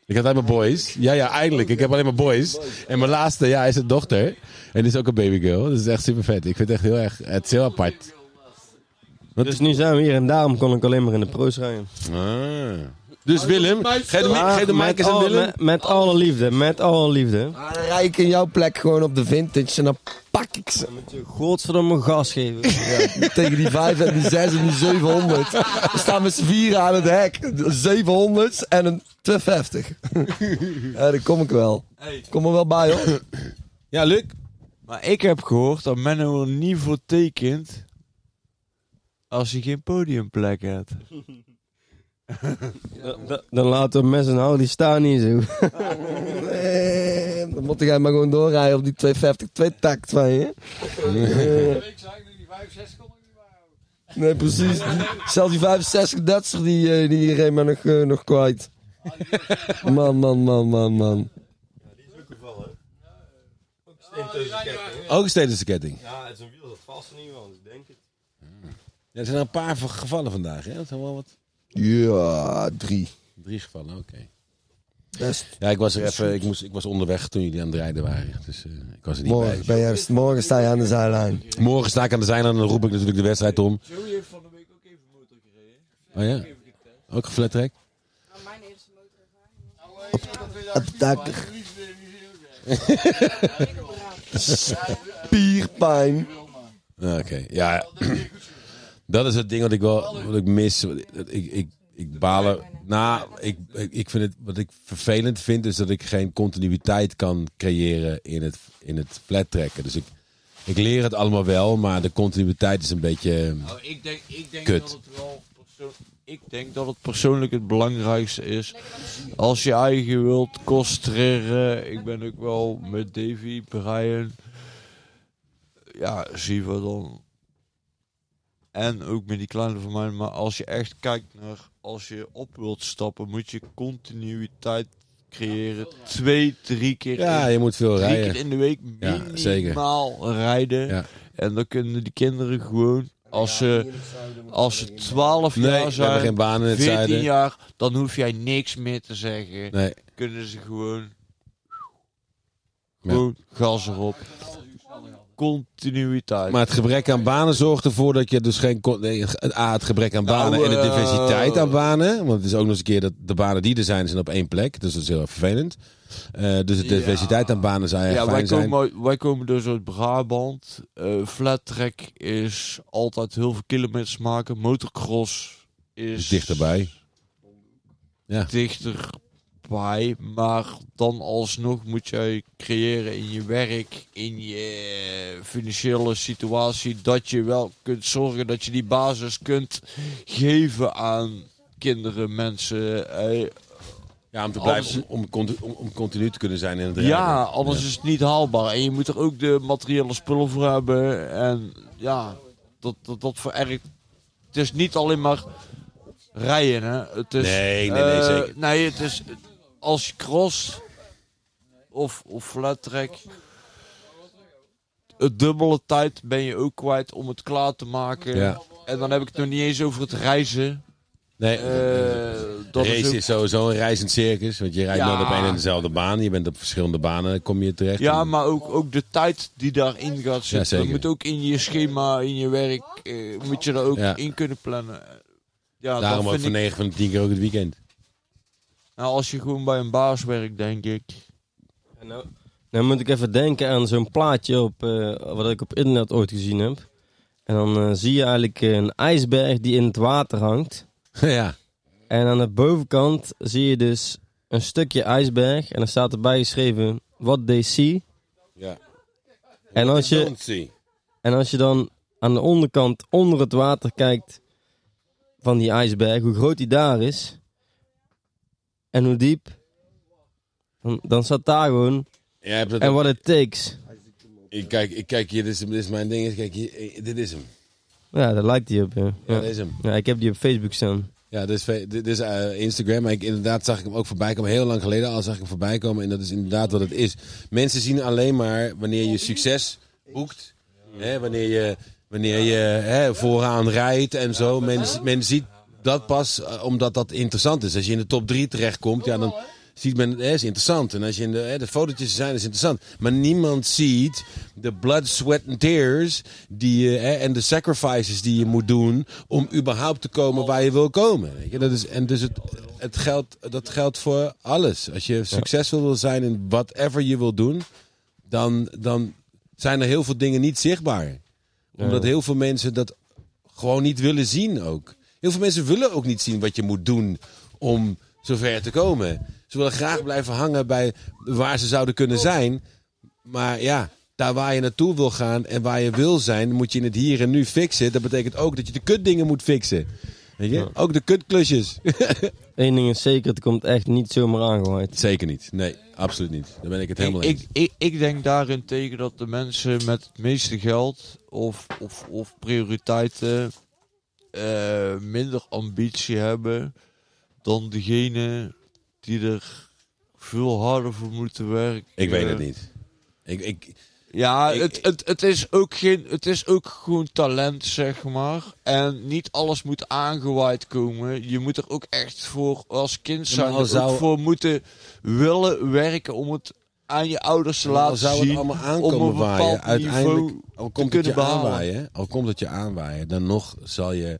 Ik had alleen maar boys. Ja, ja, eindelijk. Ik heb alleen maar boys. En mijn laatste, ja, is een dochter. En die is ook een baby girl. Dat is echt super vet. Ik vind het echt heel erg, het is heel apart. Wat- Dus nu zijn we hier en daarom kon ik alleen maar in de pro's rijden. Ah. Dus Willem, geef de, mic met, eens aan Willem. met, met alle liefde, met alle liefde. Ah, dan rij ik in jouw plek gewoon op de vintage en dan pak ik ze. Godverdomme gas geven. (laughs) Ja, tegen die 5 en die 6 en die 700. We staan met z'n vieren aan het hek. 700 en een 250. (laughs) ja, daar kom ik wel. Kom er wel bij hoor. Ja, Luc. Maar ik heb gehoord dat Menno er niet voor tekent als hij geen podiumplek heeft. (laughs) Dan- Dan laten we mes en hou, die staan niet zo. Eh, Dan moet jij maar gewoon doorrijden op die 250 twee takt van je. Ik zei die 65 kon ik niet bijhouden. Nee, precies. Zelfs die 65 Duitser die, eh, die reed me nog, eh, nog kwijt. Man, man, man, man, man. Ook een stedense ketting. Ja, het is een wiel dat vast in ieder geval, dus denk het. Ja, er zijn een paar gevallen vandaag, hè? Dat zijn wel wat. Ja, drie. Drie gevallen, oké. Best. Ja, ik was er even, ik, moest, ik was onderweg toen jullie aan het rijden waren. Dus eh, ik was er niet Morgen, bij. ben je, morgen sta je aan de zijlijn. Morgen sta ik aan de zijlijn en dan roep ik natuurlijk de wedstrijd om. Joey heeft van de week ook even motor gereden. Oh ja? Ook geflat track? Nou, mijn eerste motorervaring. Op de dak. (laughs) Spierpijn. Ah, Oké, ja. Dat is het ding wat ik wel wat ik mis. Ik, ik, ik balen. Nou, ik, ik, ik vind het, wat ik vervelend vind, is dat ik geen continuïteit kan creëren in het, in het flat trekken. Dus ik, ik leer het allemaal wel, maar de continuïteit is een beetje. Nou, ik denk, ik denk Kut. dat het wel persoon- ik denk dat het persoonlijk het belangrijkste is. Als je eigen wilt concentreren. Ik ben ook wel met Davy, Brian. Ja, zien we dan. En ook met die kleine van mij. Maar als je echt kijkt naar. Als je op wilt stappen, moet je continuïteit creëren. Twee, drie keer, Ja, in, je moet veel drie rijden. keer in de week Ja, zeker. minimaal rijden. Ja. En dan kunnen die kinderen gewoon, als ze, als ze 12 Nee, jaar zijn, geen banen in het 14 zuiden. jaar, dan hoef jij niks meer te zeggen. Nee. Kunnen ze gewoon, Ja. gewoon gas erop. Continuïteit. Maar het gebrek aan banen zorgt ervoor dat je dus geen. Nee, het- A, het gebrek aan banen Nou, en de eh, diversiteit aan banen. Want het is ook nog eens een keer dat de banen die er zijn, zijn op één plek. Dus dat is heel erg vervelend. Eh, dus de Ja. diversiteit aan banen zou erg ja, wij zijn. komen, wij komen dus uit Brabant. Eh flat track is altijd heel veel kilometers maken. Motocross is Dichterbij. Ja. Dichterbij. Maar dan alsnog moet jij creëren in je werk, in je financiële situatie, dat je wel kunt zorgen dat je die basis kunt geven aan kinderen, mensen. eh, Ja, om te blijven, om, om, conti- om, om continu te kunnen zijn in het rijden. ja, anders is het niet haalbaar. En je moet er ook de materiële spullen voor hebben. En ja, dat, dat, dat verergt. Het is niet alleen maar rijden, hè. Het is, Nee, nee, nee, eh, zeker. Nee, het is als je cross of, of flat track. Het dubbele tijd ben je ook kwijt om het klaar te maken. Ja. En dan heb ik het nog niet eens over het reizen. Nee, Eh, dat race is sowieso een reizend circus. Want je rijdt Ja. nooit op één en dezelfde baan. Je bent op verschillende banen, kom je terecht. Ja, En- maar ook, ook de tijd die daarin gaat zitten. moet ook in je schema, in je werk, eh, moet je er ook Ja. in kunnen plannen. Ja, Daarom ook voor ik, 9 van de 10 keer ook het weekend. Nou, als je gewoon bij een baas werkt, denk ik. En nou, nou moet ik even denken aan zo'n plaatje op, eh, wat ik op internet ooit gezien heb. En dan eh, zie je eigenlijk een ijsberg die in het water hangt. (laughs) ja. En aan de bovenkant zie je dus een stukje ijsberg. En dan staat erbij geschreven, what they see. ja. En als je, en als je dan aan de onderkant onder het water kijkt van die ijsberg, hoe groot die daar is en hoe diep, dan, dan staat daar gewoon Jij hebt het en what it takes. ik, kijk, ik kijk hier, dit is, dit is mijn ding. Kijk hier, eh, dit is hem. Ja, daar lijkt hij op. Ja. Ja, is hem. Ja, ik heb die op Facebook staan. Ja, dit is, fe- dit is eh, Instagram. Maar ik, inderdaad zag ik hem ook voorbij komen. Heel lang geleden al zag ik hem voorbij komen. En dat is inderdaad wat het is. Mensen zien alleen maar wanneer je succes boekt. Hè, wanneer je, wanneer je hè, vooraan rijdt en zo. Men, men ziet dat pas eh, omdat dat interessant is. Als je in de top 3 terechtkomt, ja, dan ziet men, hè, is interessant. En als je in de, hè, de fotootjes zijn, is interessant. Maar niemand ziet de blood, sweat and tears die je, hè, en de sacrifices die je moet doen om überhaupt te komen waar je wil komen. Weet je? Dat is, en dus het, het geldt, dat geldt voor alles. Als je succesvol wil zijn in whatever je wil doen, dan, dan zijn er heel veel dingen niet zichtbaar. Omdat heel veel mensen dat gewoon niet willen zien ook. Heel veel mensen willen ook niet zien wat je moet doen om zover te komen. Ze willen graag blijven hangen bij waar ze zouden kunnen zijn. Maar ja, daar waar je naartoe wil gaan en waar je wil zijn, moet je in het hier en nu fixen. Dat betekent ook dat je de kutdingen moet fixen. Weet je? Ook de kutklusjes. (laughs) Eén ding is zeker, het komt echt niet zomaar aangewaaid. Zeker niet. Nee, absoluut niet. Daar ben ik het helemaal ik, eens. ik, ik, ik denk daarin tegen dat de mensen met het meeste geld of, of, of prioriteiten eh, minder ambitie hebben dan degene die er veel harder voor moeten werken. Ik weet het niet. Ik, ik, Ja, Ik- het, het, het, is ook geen, het is ook gewoon talent, zeg maar. En niet alles moet aangewaaid komen. Je moet er ook echt voor, als kind zijn, zou- voor moeten willen werken om het aan je ouders te al laten zou zien. het allemaal om aankomen waaien, uiteindelijk, al komt het je behalen. aanwaaien, al komt het je aanwaaien, dan nog zal je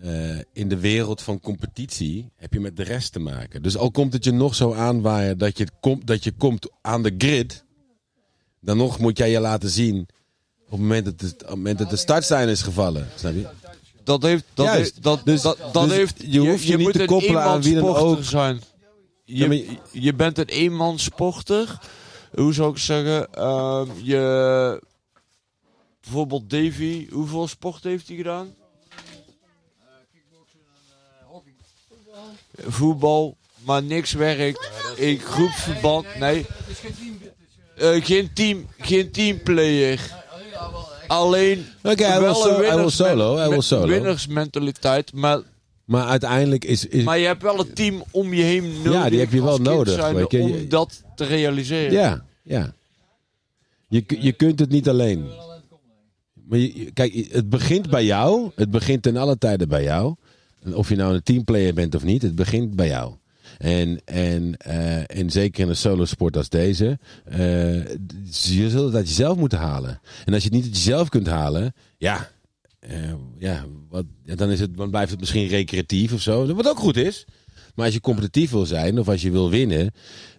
eh, in de wereld van competitie heb je met de rest te maken. Dus al komt het je nog zo aanwaaien dat je, komt, dat je komt aan de grid, dan nog moet jij je laten zien op het moment dat de, op het moment dat de startsein is gevallen. Snap je? Dat heeft, dat Juist. heeft, dat, Dus- dat, dat dus heeft, je hoeft je niet te koppelen aan wie dan ook. zijn. Je, Ja, maar je- bent een eenmanssporter. Hoe zou ik zeggen? Ehm, je, bijvoorbeeld Davy, hoeveel sport heeft hij gedaan? Voetbal, maar niks werkt. In groepsverband, nee. Het is geen team. Eh, Eh, geen team, geen teamplayer. alleen al wel een winners- solo, hij wil met- solo. winnersmentaliteit, maar Maar uiteindelijk is, is Maar je hebt wel een team om je heen nodig. Ja, die heb je wel nodig, weet je. Om dat te realiseren. Ja, ja. Je, je kunt het niet alleen. Maar je, kijk, het begint bij jou. Het begint ten alle tijden bij jou. Of je nou een teamplayer bent of niet, het begint bij jou. En, en, eh, en zeker in een solosport als deze, eh, je zult het uit jezelf moeten halen. En als je het niet uit jezelf kunt halen, ja, eh, ja, wat, ja, dan, is het, dan blijft het misschien recreatief of zo. Wat ook goed is. Maar als je competitief wil zijn of als je wil winnen,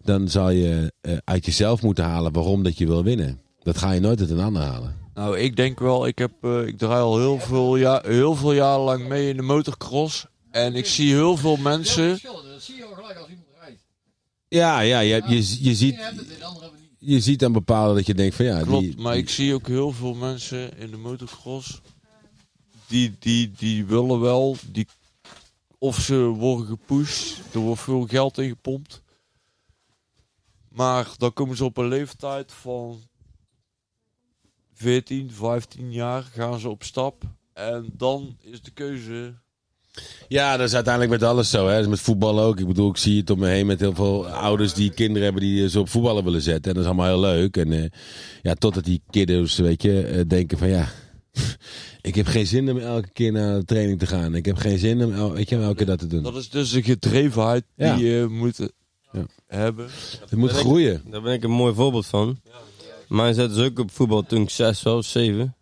dan zal je eh, uit jezelf moeten halen waarom dat je wil winnen. Dat ga je nooit uit een ander halen. Nou, ik denk wel, ik, heb, eh, ik draai al heel veel, ja, heel veel jaar lang mee in de motocross. En ik zie heel veel mensen. Dat zie je al gelijk als iemand rijdt. Ja, ja je, je, je, Je ziet, hebt het, de anderen hebben het niet. je ziet aan bepaalde dat je denkt van ja, Klopt, die, maar ik zie ook heel veel mensen in de motocross. Die, die, die willen wel, die, of ze worden gepusht, er wordt veel geld in gepompt. Maar dan komen ze op een leeftijd van 14, 15 jaar, gaan ze op stap. En dan is de keuze Ja, dat is uiteindelijk met alles zo. Hè. Is met voetbal ook. Ik bedoel, ik zie het om me heen met heel veel ouders die kinderen hebben die ze op voetballen willen zetten. En dat is allemaal heel leuk. En eh, ja, totdat die kiddo's, weet je, eh, denken van ja, (laughs) ik heb geen zin om elke keer naar de training te gaan. Ik heb geen zin om el- weet je, elke keer dat te doen. Dat is dus de gedrevenheid Ja. die je moet Ja. hebben. Het moet groeien. Daar ben ik een mooi voorbeeld van. Mij zetten ze ook op voetbal toen ik zes was, zeven.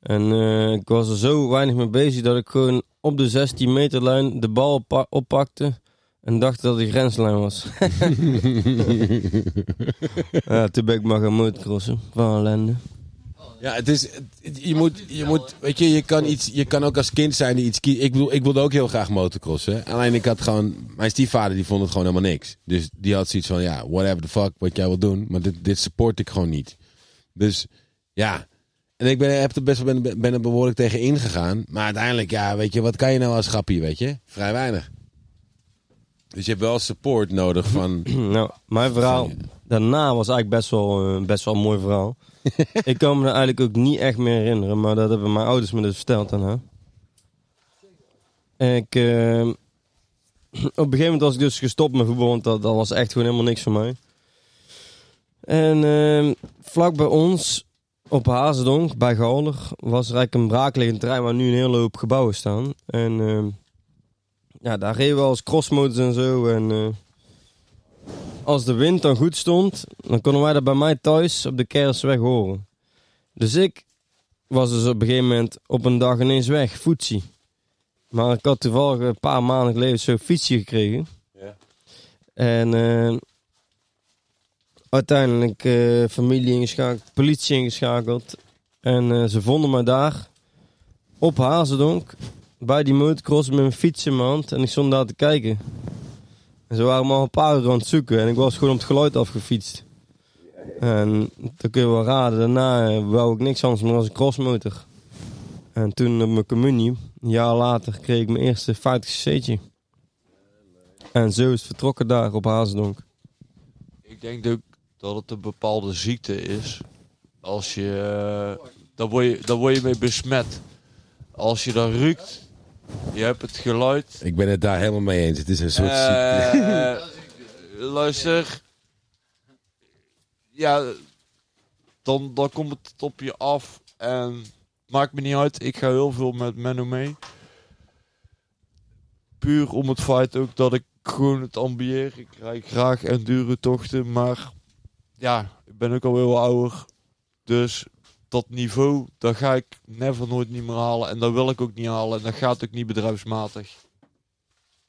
En eh, ik was er zo weinig mee bezig dat ik gewoon op de 16 meter lijn de bal oppa- oppakte. En dacht dat de grenslijn was. (laughs) (laughs) ja, toen ben ik maar gaan motocrossen. Van ellende. Ja, het is, het- je moet, je moet, weet je, je kan iets, je kan ook als kind zijn die iets kiezen. Ik bedoel, ik wilde ook heel graag motocrossen. Alleen ik had gewoon, mijn stiefvader die vond het gewoon helemaal niks. Dus die had zoiets van, ja, whatever the fuck, wat jij wil doen. Maar dit, dit support ik gewoon niet. Dus, ja. En ik ben, heb er best wel, ben, ben er behoorlijk tegen ingegaan. Maar uiteindelijk, ja, weet je, wat kan je nou als grappie, weet je? Vrij weinig. Dus je hebt wel support nodig van, (clears throat) nou, mijn verhaal daarna was eigenlijk best wel, eh, best wel een mooi verhaal. (laughs) ik kan me er eigenlijk ook niet echt meer herinneren, maar dat hebben mijn ouders me dus verteld daarna. Ik, eh, (clears throat) op een gegeven moment was ik dus gestopt met voetbal, want dat, dat was echt gewoon helemaal niks voor mij. En eh, vlak bij ons, op Hazendonk, bij Gouwer, was er eigenlijk een braakliggend terrein waar nu een hele hoop gebouwen staan. En eh, ja, daar reden we als crossmotors en zo. En eh, als de wind dan goed stond, dan konden wij dat bij mij thuis op de Kerstweg horen. Dus ik was dus op een gegeven moment op een dag ineens weg, voetsie. Maar ik had toevallig een paar maanden geleden zo'n fietsje gekregen. Ja. En eh, uiteindelijk eh, familie ingeschakeld, politie ingeschakeld. En eh, ze vonden me daar op Hazendonk bij die motocross met mijn fiets in mijn hand. En ik stond daar te kijken. En ze waren me al een paar uur aan het zoeken. En ik was gewoon op het geluid afgefietst. En dan kun je wel raden, daarna eh, wou ik niks anders meer als een crossmotor. En toen op mijn communie, een jaar later, kreeg ik mijn eerste 50 cc'tje. En zo is vertrokken daar op Hazendonk. Ik denk ook dat het een bepaalde ziekte is. Als je, eh, daar, word je, daar word je mee besmet. Als je dat ruikt, je hebt het geluid. Ik ben het daar helemaal mee eens. Het is een soort ziekte. Eh, (laughs) luister. Ja, dan, dan komt het op je af. En maakt me niet uit. Ik ga heel veel met Menno mee. Puur om het feit ook dat ik gewoon het ambieer. Ik rijd graag enduro tochten. Maar ja, ik ben ook al heel ouder. Dus dat niveau, dat ga ik never nooit niet meer halen. En dat wil ik ook niet halen. En dat gaat ook niet bedrijfsmatig.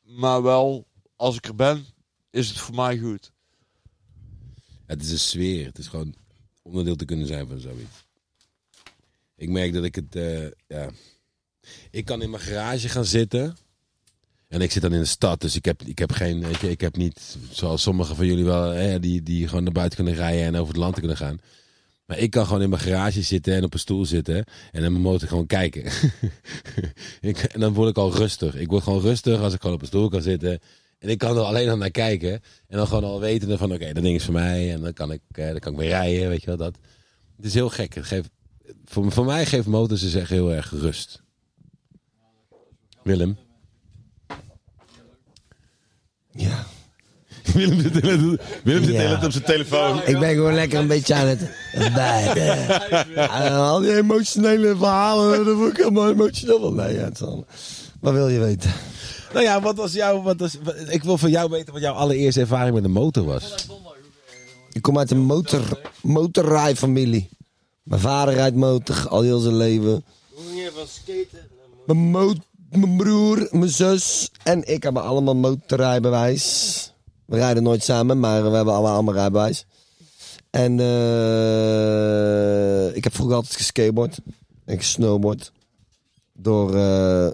Maar wel, als ik er ben, is het voor mij goed. Het is een sfeer. Het is gewoon onderdeel te kunnen zijn van zoiets. Ik merk dat ik het, eh, ja. Ik kan in mijn garage gaan zitten. En ik zit dan in de stad, dus ik heb, ik heb geen, weet je, ik heb niet, zoals sommigen van jullie wel, hè, die, die gewoon naar buiten kunnen rijden en over het land kunnen gaan. Maar ik kan gewoon in mijn garage zitten en op een stoel zitten en in mijn motor gewoon kijken. (laughs) ik, en dan word ik al rustig. Ik word gewoon rustig als ik gewoon op een stoel kan zitten. En ik kan er alleen al naar kijken. En dan gewoon al weten van, oké, dat ding is voor mij. En dan kan ik, eh, dan kan ik weer rijden, weet je wel, dat. Het is heel gek. Het geeft, voor, voor mij geeft motors dus echt heel erg rust. Willem? Ja. Willem zit, Willem Ja. het op zijn telefoon. Ik ben gewoon lekker een beetje aan het bijten. En (laughs) al die emotionele verhalen, dat word ik helemaal emotioneel van. Nee, ja, het is al- Wat wil je weten? Nou ja, wat was jouw... Wat was, wat- ik wil van jou weten wat jouw allereerste ervaring met een motor was. Ik kom uit een motor, motorrijfamilie. Mijn vader rijdt motor al heel zijn leven. Hoe ging je van skaten? Mijn, mo- mijn broer, mijn zus en ik hebben allemaal motorrijbewijs. We rijden nooit samen, maar we hebben allemaal, allemaal rijbewijs. En eh, ik heb vroeger altijd geskateboard en gesnowboard. Door eh,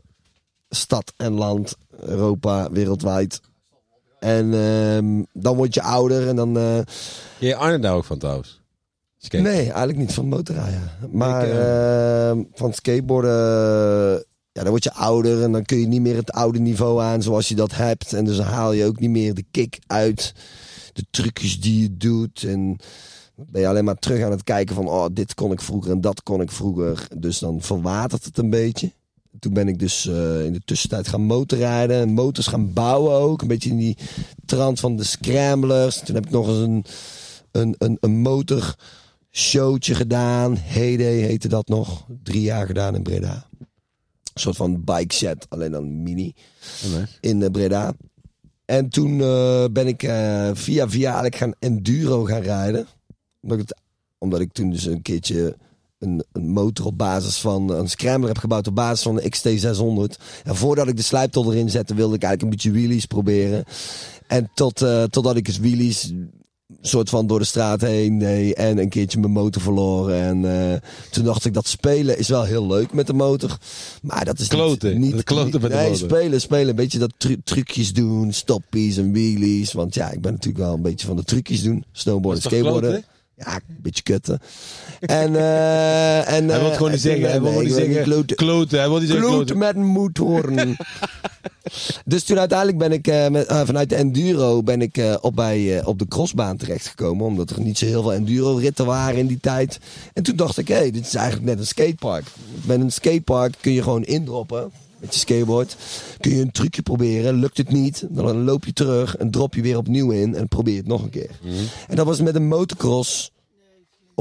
stad en land, Europa, wereldwijd. En ehm, dan word je ouder en dan... eh, Je Arne daar ook van trouwens? Skate. Nee, eigenlijk niet van motorrijden. Maar Ik, eh, van skateboarden, ja, dan word je ouder en dan kun je niet meer het oude niveau aan zoals je dat hebt. En dus haal je ook niet meer de kick uit, de trucjes die je doet. En ben je alleen maar terug aan het kijken van, oh, dit kon ik vroeger en dat kon ik vroeger. Dus dan verwatert het een beetje. Toen ben ik dus eh, in de tussentijd gaan motorrijden en motors gaan bouwen ook. Een beetje in die trant van de scramblers. Toen heb ik nog eens een, een, een, een motor showtje gedaan. Heyday heette dat nog. Drie jaar gedaan in Breda. Een soort van bike set, alleen dan mini. Oh. In eh, Breda. En toen eh, ben ik eh, via via eigenlijk gaan enduro gaan rijden. Omdat ik, het, omdat ik toen dus een keertje een, een motor op basis van een scrambler heb gebouwd op basis van de XT600. En voordat ik de slijptol erin zette, wilde ik eigenlijk een beetje wheelies proberen. En tot, totdat ik het wheelies soort van door de straat heen deed en een keertje mijn motor verloren. En eh, toen dacht ik dat spelen is wel heel leuk met de motor. Maar dat is Kloten. niet... niet Kloten met de nee, motor. spelen, spelen. Een beetje dat tru- trucjes doen, stoppies en wheelies. Want ja, ik ben natuurlijk wel een beetje van de trucjes doen. Snowboarden, skateboarden. kloten? Ja, een beetje kutten. En, eh en Hij wil eh, gewoon niet en zeggen. Hij toen- wil niet zeggen. kloten. Kloten. Hij wil niet zeggen kloten. met een moedhoorn. (laughs) dus toen uiteindelijk ben ik eh, met, eh, vanuit de enduro ben ik eh, op, bij, eh, op de crossbaan terechtgekomen. Omdat er niet zo heel veel enduro ritten waren in die tijd. En toen dacht ik, hé, hey, dit is eigenlijk net een skatepark. Met een skatepark kun je gewoon indroppen. Met je skateboard. Kun je een trucje proberen. Lukt het niet. Dan loop je terug en drop je weer opnieuw in. En probeer het nog een keer. En dat was met een motocross.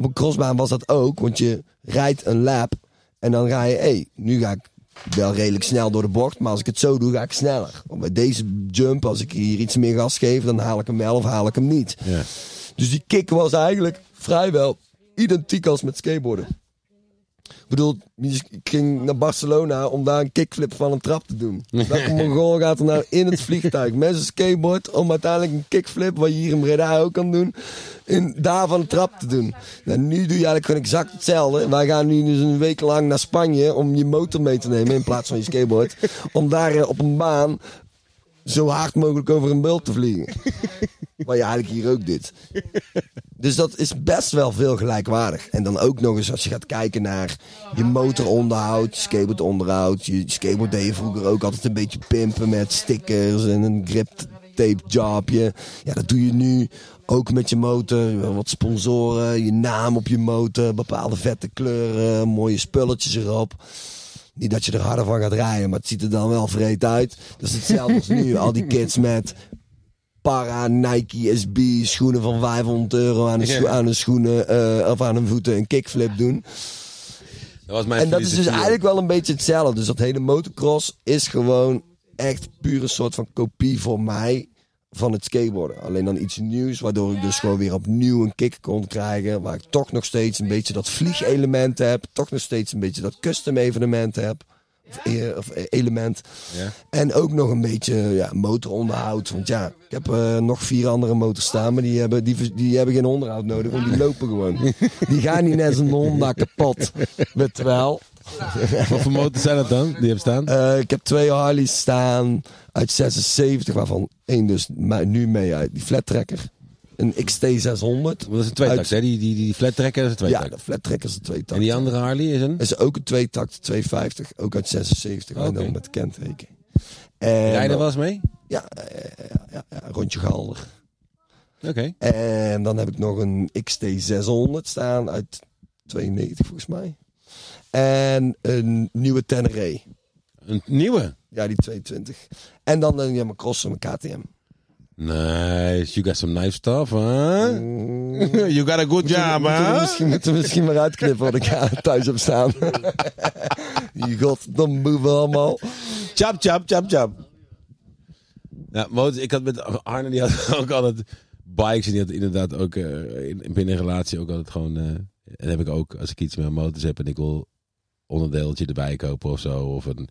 Op een crossbaan was dat ook. Want je rijdt een lap. En dan ga je, hé, hey, nu ga ik wel redelijk snel door de bocht. Maar als ik het zo doe, ga ik sneller. Want bij deze jump, als ik hier iets meer gas geef, dan haal ik hem wel of haal ik hem niet. Ja. Dus die kick was eigenlijk vrijwel identiek als met skateboarden. Ik bedoel, ik ging naar Barcelona om daar een kickflip van een trap te doen. Welke (laughs) Mongool gaat er nou in het vliegtuig met zijn skateboard om uiteindelijk een kickflip, wat je hier in Breda ook kan doen, in, daar van de trap te doen. Nou, nu doe je eigenlijk gewoon exact hetzelfde. Wij gaan nu dus een week lang naar Spanje om je motor mee te nemen in plaats van je skateboard. Om daar eh, op een baan zo hard mogelijk over een bult te vliegen. Wat je eigenlijk hier ook doet. Dus dat is best wel veel gelijkwaardig. En dan ook nog eens als je gaat kijken naar je motoronderhoud, je skateboardonderhoud. Je skateboard deed je vroeger ook altijd een beetje pimpen met stickers en een grip tape jobje. Ja, dat doe je nu ook met je motor. Wat sponsoren, je naam op je motor, bepaalde vette kleuren, mooie spulletjes erop. Niet dat je er harder van gaat rijden, maar het ziet er dan wel vreed uit. Dat is hetzelfde als nu. Al die kids met para, Nike, SB, schoenen van 500 euro aan scho- aan schoenen eh, of aan hun voeten een kickflip doen. Dat was mijn En dat is dus eigenlijk wel een beetje hetzelfde. Dus dat hele motocross is gewoon echt puur een soort van kopie voor mij van het skateboarden. Alleen dan iets nieuws, waardoor ik dus gewoon weer opnieuw een kick kon krijgen. Waar ik toch nog steeds een beetje dat vliegelement heb. Toch nog steeds een beetje dat custom evenement heb. Of, e- of e- element. Ja. En ook nog een beetje ja, motoronderhoud. Want ja, ik heb eh, nog vier andere motors staan, maar die hebben, die, die hebben geen onderhoud nodig, want die lopen gewoon. Die gaan niet net een Honda kapot. Met wel. (laughs) Wat voor motors zijn dat dan? Die hebben staan? Eh, ik heb twee Harleys staan uit 76, waarvan één dus nu mee uit. Die flat tracker. Een XT600. Dat is een tweetakt, hè? Die, die, die flat is een Ja, tweetakt. de flat tracker is een tweetakt. en die andere Harley is een? Is ook een tweetakt, 250. Ook uit 76, alleen Oké. dan met kenteken. En, Rijden wel eens mee? Ja, eh, ja, ja, ja, rondje Galder. Oké. En dan heb ik nog een XT600 staan uit 92 volgens mij. En een nieuwe Tenere. Een nieuwe? Ja, die 22. En dan een ja, mijn cross en mijn KTM. Nice. You got some nice stuff, huh? (laughs) you got a good job, huh? misschien, moeten we misschien maar uitknippen wat ik thuis heb staan. (laughs) Goddomme boeven allemaal. Chap, chap, chap, chap. Ja, motors, ik had met Arne, die had (laughs) ook altijd bikes. En die had inderdaad ook eh, in, binnen een relatie ook altijd gewoon... eh, en heb ik ook, als ik iets met motors heb en ik wil onderdeeltje erbij kopen of zo. Of een,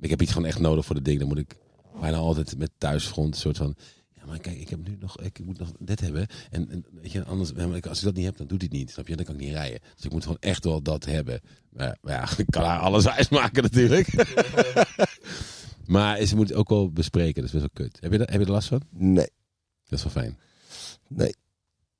ik heb iets gewoon echt nodig voor de ding. Dan moet ik bijna altijd met thuisfront een soort van... Ja, maar kijk, ik heb nu nog, ik moet nog dit hebben. En, en weet je, anders, als ik dat niet heb, dan doet hij het niet. Snap je? Dan kan ik niet rijden. Dus ik moet gewoon echt wel dat hebben. Maar, maar ja, (laughs) ik kan haar alles wijsmaken natuurlijk. (laughs) maar ze moet het ook wel bespreken. Dat is best wel kut. Heb je, er- heb je er last van? Nee, Dat is wel fijn. nee,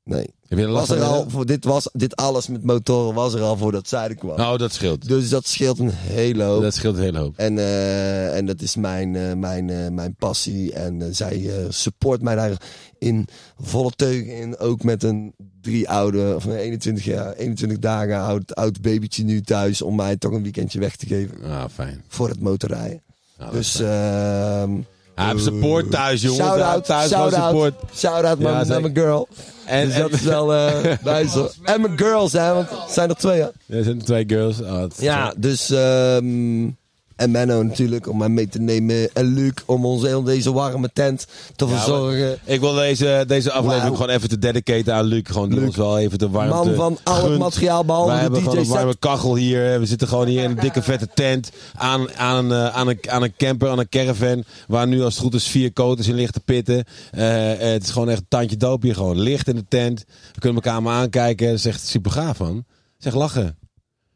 nee. Heb je Was er al, voor dit, was, dit alles met motoren was er al voordat zij er kwam. Oh, dat scheelt. Dus dat scheelt een hele hoop. Dat scheelt een hele hoop. En, eh, en dat is mijn, eh, mijn, eh, mijn passie. En zij support mij daar in volle teugen in. Ook met een drie oude, of een 21, jaar, 21 dagen oud, oud babytje nu thuis. Om mij toch een weekendje weg te geven. Ah, fijn. Voor het motorrijden. Ah, dus fijn. Hij heeft support thuis, jongens. Shout-out, thuis shout-out, support. shout-out Ja, naar mijn girl. En, dus en, dat is wel eh (laughs) nice hoor. En mijn girls, hè, want het zijn er twee, hè? er zijn twee girls. Oh, is Ja, dus... ehm en Menno natuurlijk, om mij mee te nemen. En Luc, om ons heel deze warme tent te verzorgen. Ik wil deze, deze aflevering gewoon even te dedicaten aan Luc. Gewoon Luc. ons wel even de warmte Man van al het gunt. materiaal, behalve Wij de hebben gewoon een warme kachel hier. We zitten gewoon hier in een dikke vette tent. Aan, aan, een, eh, aan, een, aan een camper, aan een caravan. Waar nu als het goed is vier koters in liggen te pitten. Eh, eh, het is gewoon echt een tandje doop hier. Gewoon licht in de tent. We kunnen elkaar maar aankijken. Dat is echt super gaaf man. Zeg lachen.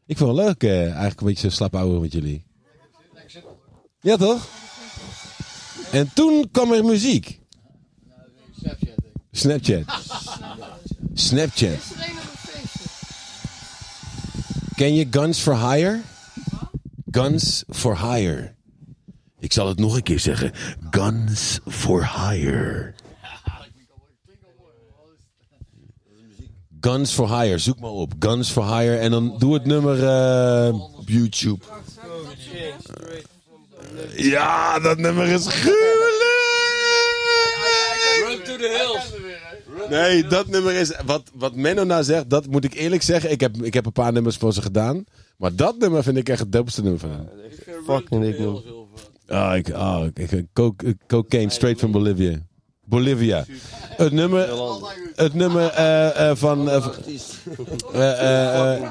Ik vind het leuk eh, eigenlijk een beetje zo slap ouwe met jullie. Ja toch? En toen kwam er muziek. Snapchat. Snapchat. Ken je Guns for Hire? Guns for Hire. Ik zal het nog een keer zeggen. Guns for Hire. Guns for Hire. Zoek maar op. Guns for Hire. En dan doe het nummer eh, op YouTube. Ja, dat nummer is gruwelijk. Run to the hills. Nee, dat nummer is... Wat, wat Menno nou zegt, dat moet ik eerlijk zeggen. Ik heb, ik heb een paar nummers voor ze gedaan. Maar dat nummer vind ik echt het doopste nummer van hem. Fucking dik nummer. Ah, ik, ah, ik, ik- coke- cocaine straight from Bolivia. Bolivia. Het nummer, het nummer eh, eh, van... eh, van- (laughs) eh, eh, eh,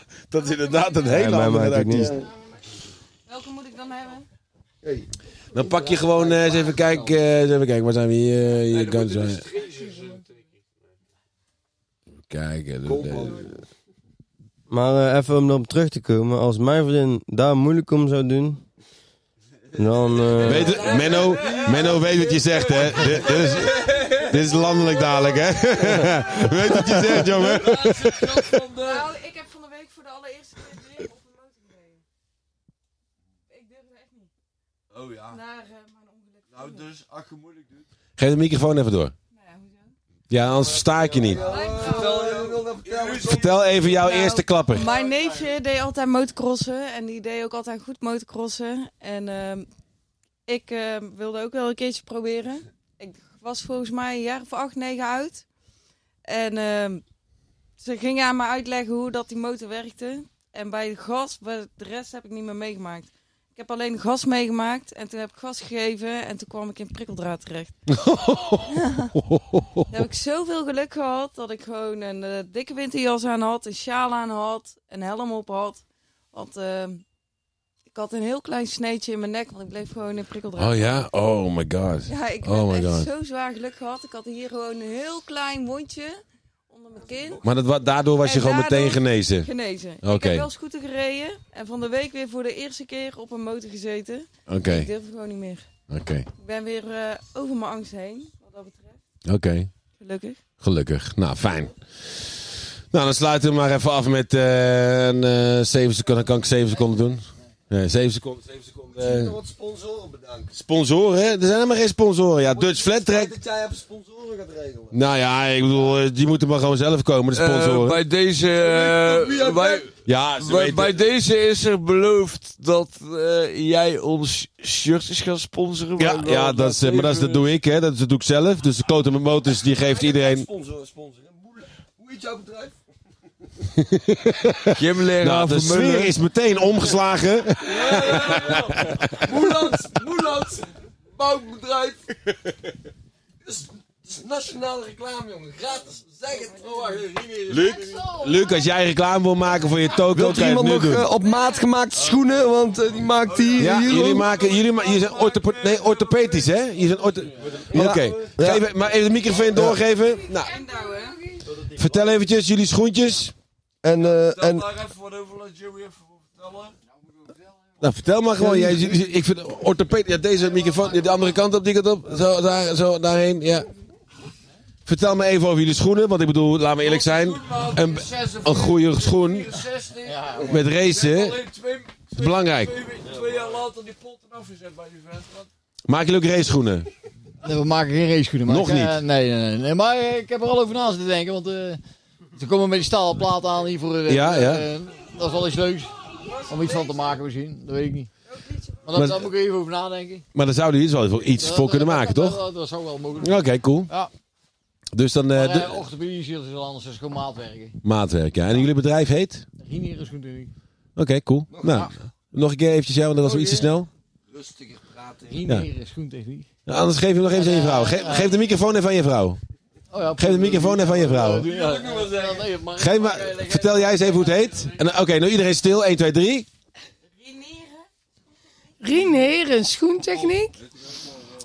(laughs) dat is inderdaad een hele Nee, andere artiest. niet. Welke moet ik dan hebben? Dan pak je gewoon eh, eens even kijken. eh, eens even kijken, waar zijn we hier? de- Maar eh, even om erop terug te komen. Als mijn vriendin daar moeilijk om zou doen... Dan... eh, (laughs) Weet het, Menno, Menno weet wat je zegt, hè? Dit, dit is, dit is landelijk dadelijk, hè? (laughs) weet wat je zegt, jongen? Nou, ik heb van de week voor de allereerste keer weer op een motor gereden. Ik durfde echt niet. Oh ja. Naar eh, mijn ongeluk. Nou, dus als je moeilijk doet. Geef de microfoon even door. Nou ja, hoezo? Ja, anders versta ik je niet. Vertel Vertel even jouw eerste klapper. Mijn neefje deed altijd motocrossen en die deed ook altijd goed motocrossen. En ehm, ik ehm, wilde ook wel een keertje proberen. Ik was volgens mij een jaar of acht, negen uit. En ehm, ze gingen aan me uitleggen hoe dat die motor werkte. En bij de gas, bij de rest heb ik niet meer meegemaakt. Ik heb alleen gas meegemaakt en toen heb ik gas gegeven en toen kwam ik in prikkeldraad terecht. (laughs) Toen heb ik zoveel geluk gehad dat ik gewoon een eh, dikke winterjas aan had, een sjaal aan had, een helm op had. Want eh, ik had een heel klein sneetje in mijn nek, want ik bleef gewoon in prikkeldraad. Oh ja? Oh my god. Ja, ik Oh heb my echt god. zo zwaar geluk gehad. Ik had hier gewoon een heel klein wondje onder mijn kin. Maar dat, daardoor was je En gewoon meteen genezen. Genezen. Ik heb wel scooter gereden en van de week weer voor de eerste keer op een motor gezeten. Oké, Ik durf gewoon niet meer. oké, Ik ben weer eh, over mijn angst heen, wat dat betreft. oké. Gelukkig. Gelukkig. Nou, fijn. Nou, dan sluiten we maar even af met eh een eh 7 seconden. Kan ik 7 seconden doen? Nee, 7 seconden. 7 seconden. eh, wat sponsoren bedankt. sponsoren, hè? Er zijn helemaal geen sponsoren. Ja, Dutch Flat Track. Dat jij even sponsoren gaat regelen. Nou ja, ik bedoel, eh, die moeten maar gewoon zelf komen, de Eh, sponsoren. bij deze... bij, ja, ze bij, weten. bij deze is er beloofd dat eh, jij ons shirtjes gaat sponsoren. ja, Maar ja dat is, maar dat, is, dat doe ik, hè. Dat, is- dat doe ik zelf. Dus de Kloten met Motors, die geeft iedereen... Sponsoren, sponsoren. Hoe, hoe heet jouw bedrijf? (laughs) Gymleraar Nou, de Vermeulen. sfeer is meteen omgeslagen. Moeland, Moeland, bouwbedrijf. Is, nationale reclame, jongen. Gratis. Zeg het. Oh, Luc, Luc, als jij reclame wil maken voor je toko, Wilt kan je het iemand nu nog doen. eh, op maat gemaakte schoenen? Want eh, die maakt die Ja, hier jullie maken, jullie, ma jullie zijn orthope nee, orthopedisch, hè? Jullie zijn ortho Oké, Ja. Geef maar even de microfoon doorgeven. Nou, vertel eventjes jullie schoentjes. En, eh, Vertel en daar even wat over, laat Joey even vertellen. Nou, vertel maar gewoon. Jij, ik vind orthopedisch, ja, deze microfoon, de andere kant op, die kant op. Zo, daar, zo, daarheen, ja. Vertel me even over jullie schoenen, want ik bedoel, laten we eerlijk zijn. Een, een goede schoen met racen belangrijk. twee, jaar later die potten afgezet bij die vent. Maak jullie ook race schoenen? Nee, we maken geen raceschoenen. maar Nog ik, eh, niet? nee, nee, nee, nee. Maar ik heb er al over na zitten denken. Want eh, ze komen met die staalplaat aan hier voor... eh, Ja, ja. eh, dat is wel iets leuks. Om iets van te maken misschien. Dat weet ik niet. Maar, daar moet ik even over nadenken. Maar daar zouden jullie wel iets Dat- voor kunnen dat- maken, dat- toch? Dat, dat zou wel mogelijk Oké, cool. Ja. Dus dan eh Maar de, orthopedie is wel anders. Dat is gewoon maatwerken. maatwerk, ja. En jullie bedrijf heet? Goed in. Oké, cool. Nou, nog een keer eventjes, ja, want dat was wel iets te snel. rustiger praten. Is schoentechniek. Nou, anders geef je hem nog even aan je vrouw. Geef, geef de microfoon even aan je vrouw. Oh ja, Geef de microfoon even aan je vrouw. Ja, Geef maar, vertel jij eens even hoe het heet. En, eh, Oké, nou iedereen stil. 1, 2, 3. Rien Heren Schoentechniek.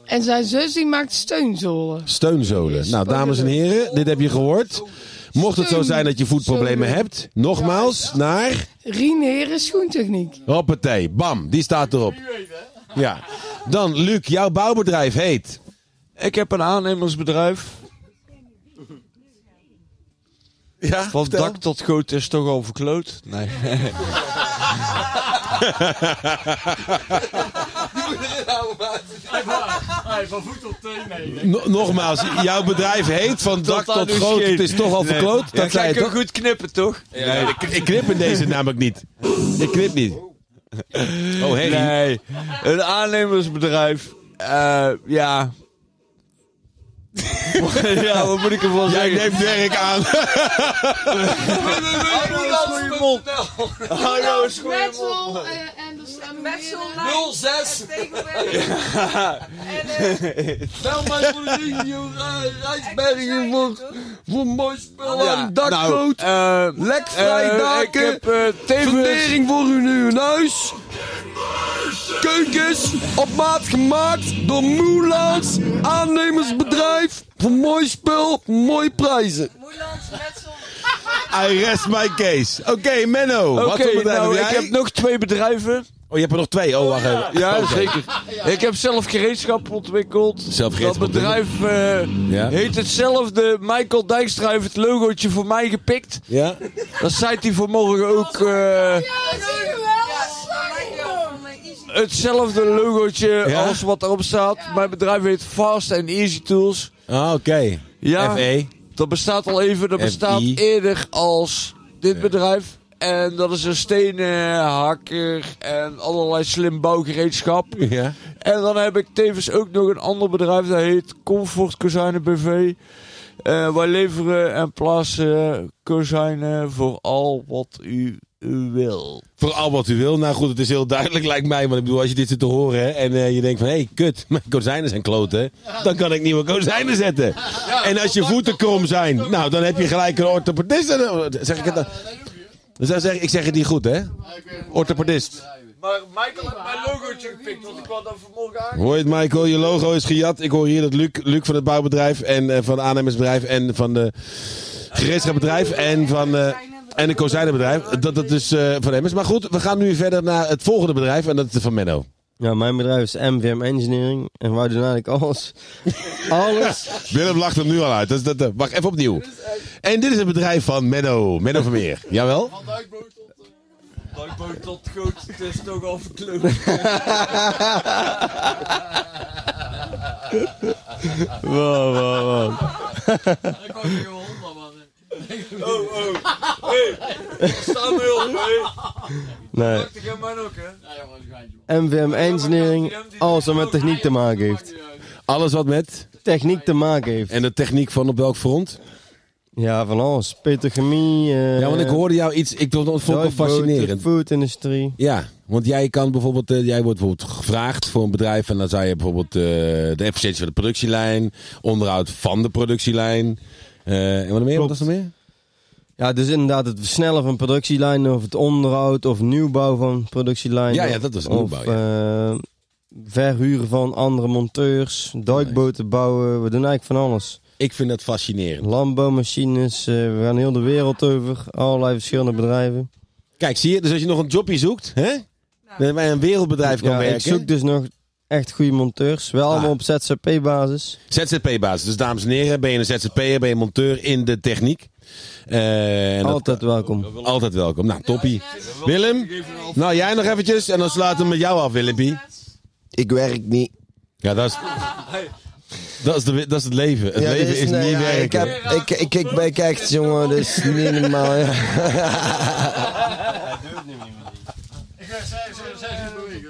En zijn zus die maakt steunzolen. Steunzolen. Nou, dames en heren, dit heb je gehoord. Mocht het zo zijn dat je voetproblemen hebt, nogmaals naar... Rien Heren Schoentechniek. Hoppatee, bam, die staat erop. Ja. Dan, Luc, jouw bouwbedrijf heet... Ik heb een aannemersbedrijf. Ja, Van vertel. dak tot goot is toch al verkloot. Nee. (laughs) van voet tot teen, nee. No- nogmaals, jouw bedrijf heet van dak tot groot. Het is toch al Nee. verkloot? Ja, Dat zei je toch? goed knippen, toch? Nee, ik, ik knip in deze namelijk niet. Ik knip niet. Oh, Henry. Nee, een aannemersbedrijf. eh, ja. (laughs) ja, wat moet ik ervan Jij zeggen? neemt werk aan. Eens goed. Metsel eh, en er staan Metsel, meer- 06. Bel mij voor Rijsbergen voor, voor mooi spel Ja, nou, Eh, Lekvrij eh, daken. Ik heb eh, tevens... Fundering voor uw nieuwe huis. Keukens op maat gemaakt door Moulans aannemersbedrijf. Voor mooi spul, mooie prijzen. Moeilands, Metsel. I rest my case. Oké, Menno. Wat Oké, voor bedrijf nou, heb ik heb nog twee bedrijven. Oh, je hebt er nog twee. Oh, wacht even. Ja, Oké. zeker. Ik heb zelf gereedschap ontwikkeld. Zelf gereedschap Dat bedrijf eh, Ja. heet hetzelfde. Michael Dijkstra heeft het logootje voor mij gepikt. Ja? Dat zei hij vanmorgen ook. eh, Ja, hetzelfde logootje Ja? als wat erop staat. Mijn bedrijf heet Fast and Easy Tools. Ah, oké. Ja, FE. dat bestaat al even. Dat bestaat eerder als dit bedrijf. En dat is een stenen hakker en allerlei slim bouwgereedschap. Ja. En dan heb ik tevens ook nog een ander bedrijf dat heet Comfort Kozijnen BV. Eh, wij leveren en plaatsen kozijnen voor al wat u wil. Voor al wat u wil. Nou goed, het is heel duidelijk lijkt mij. Want ik bedoel, als je dit zit te horen hè, en eh, je denkt van... Hé, hey, kut, (laughs) mijn kozijnen zijn kloten. Dan kan ik nieuwe kozijnen zetten. En als je voeten krom zijn, nou, dan heb je gelijk een orthopedist. Eh, Zeg ik het dan? Dus dan zeg, ik zeg het niet goed, hè? Orthopedist. Maar Michael heeft mijn logootje gepikt, want ik wou dat vanmorgen aan. Hoor je het, Michael? Je logo is gejat. Ik hoor hier dat Luc, Luc van het bouwbedrijf en eh, van het aannemersbedrijf en van de gereedschapbedrijf en van eh, en de kozijnenbedrijf. Dat het dus eh, van hem is. Maar goed, we gaan nu verder naar het volgende bedrijf en dat is van Menno. Ja, mijn bedrijf is MVM Engineering. En wij doen eigenlijk alles. (laughs) alles. Willem lacht hem nu al uit. Dat is dat, eh, wacht, even opnieuw. En dit is het bedrijf van Menno. Menno Vermeer. Jawel? Duikboot tot goed, het is toch al verkleurd. (laughs) Wow, wow, wow. Oh, oh. Hé, hey, sta me op, hé. Nee. Wacht, ik heb mij ook, hè. MVM Engineering. Alles wat met techniek te maken heeft. Alles wat met? Techniek te maken heeft. En de techniek van op welk front? Ja, van alles. Petrochemie. eh, Ja, want ik hoorde jou iets. Ik vond het vond fascinerend. Foodindustrie. Ja, want jij kan bijvoorbeeld, eh, jij wordt bijvoorbeeld gevraagd voor een bedrijf en dan zou je bijvoorbeeld eh, de efficiëntie van de productielijn, onderhoud van de productielijn. Eh, en wat meer? Wat is er meer? Ja, dus inderdaad het versnellen van productielijnen of het onderhoud of nieuwbouw van productielijnen. Ja, ja, dat was nieuwbouw, Of eh, verhuren van andere monteurs, duikboten bouwen. We doen eigenlijk van alles. Ik vind dat fascinerend. Landbouwmachines, eh, we gaan heel de wereld over. Allerlei verschillende bedrijven. Kijk, zie je? Dus als je nog een jobje zoekt, hè? Dat bij een wereldbedrijf kan Ja, ik werken. zoek dus nog echt goede monteurs. Wel allemaal Ah. op ZZP-basis. ZZP-basis. Dus dames en heren, ben je een ZZP'er, ben je monteur in de techniek. Eh, dat- Altijd welkom. altijd welkom. Nou, toppie. Willem, nou jij nog eventjes en dan sluiten we met jou af, Willempie. Ik werk niet. Ja, dat is, dat is, de, dat is het leven. Het Ja, leven dit is, nee, niet ja, werken. Ik, heb, ik, ik, ik ben echt, jongen, dus niet normaal. Ja. (laughs)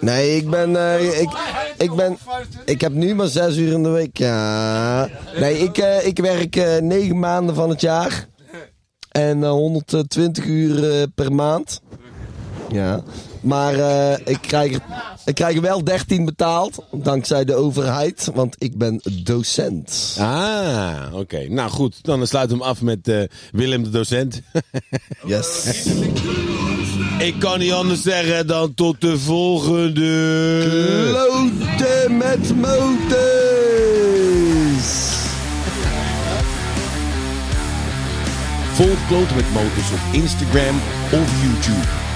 Nee, ik ben, eh, ik, ik ben, ik heb nu maar zes uur in de week. Ja. Nee, ik, eh, ik werk eh, negen maanden van het jaar. En eh, 120 uur eh, per maand. Ja. Maar eh, ik, krijg, ik krijg er wel 13 betaald. Dankzij de overheid. Want ik ben docent. Ah, oké. Nou goed, dan sluiten we hem af met eh, Willem de docent. Yes. Ik kan niet anders zeggen dan tot de volgende. Kloten met motors. Volg Kloten met Motors op Instagram of YouTube.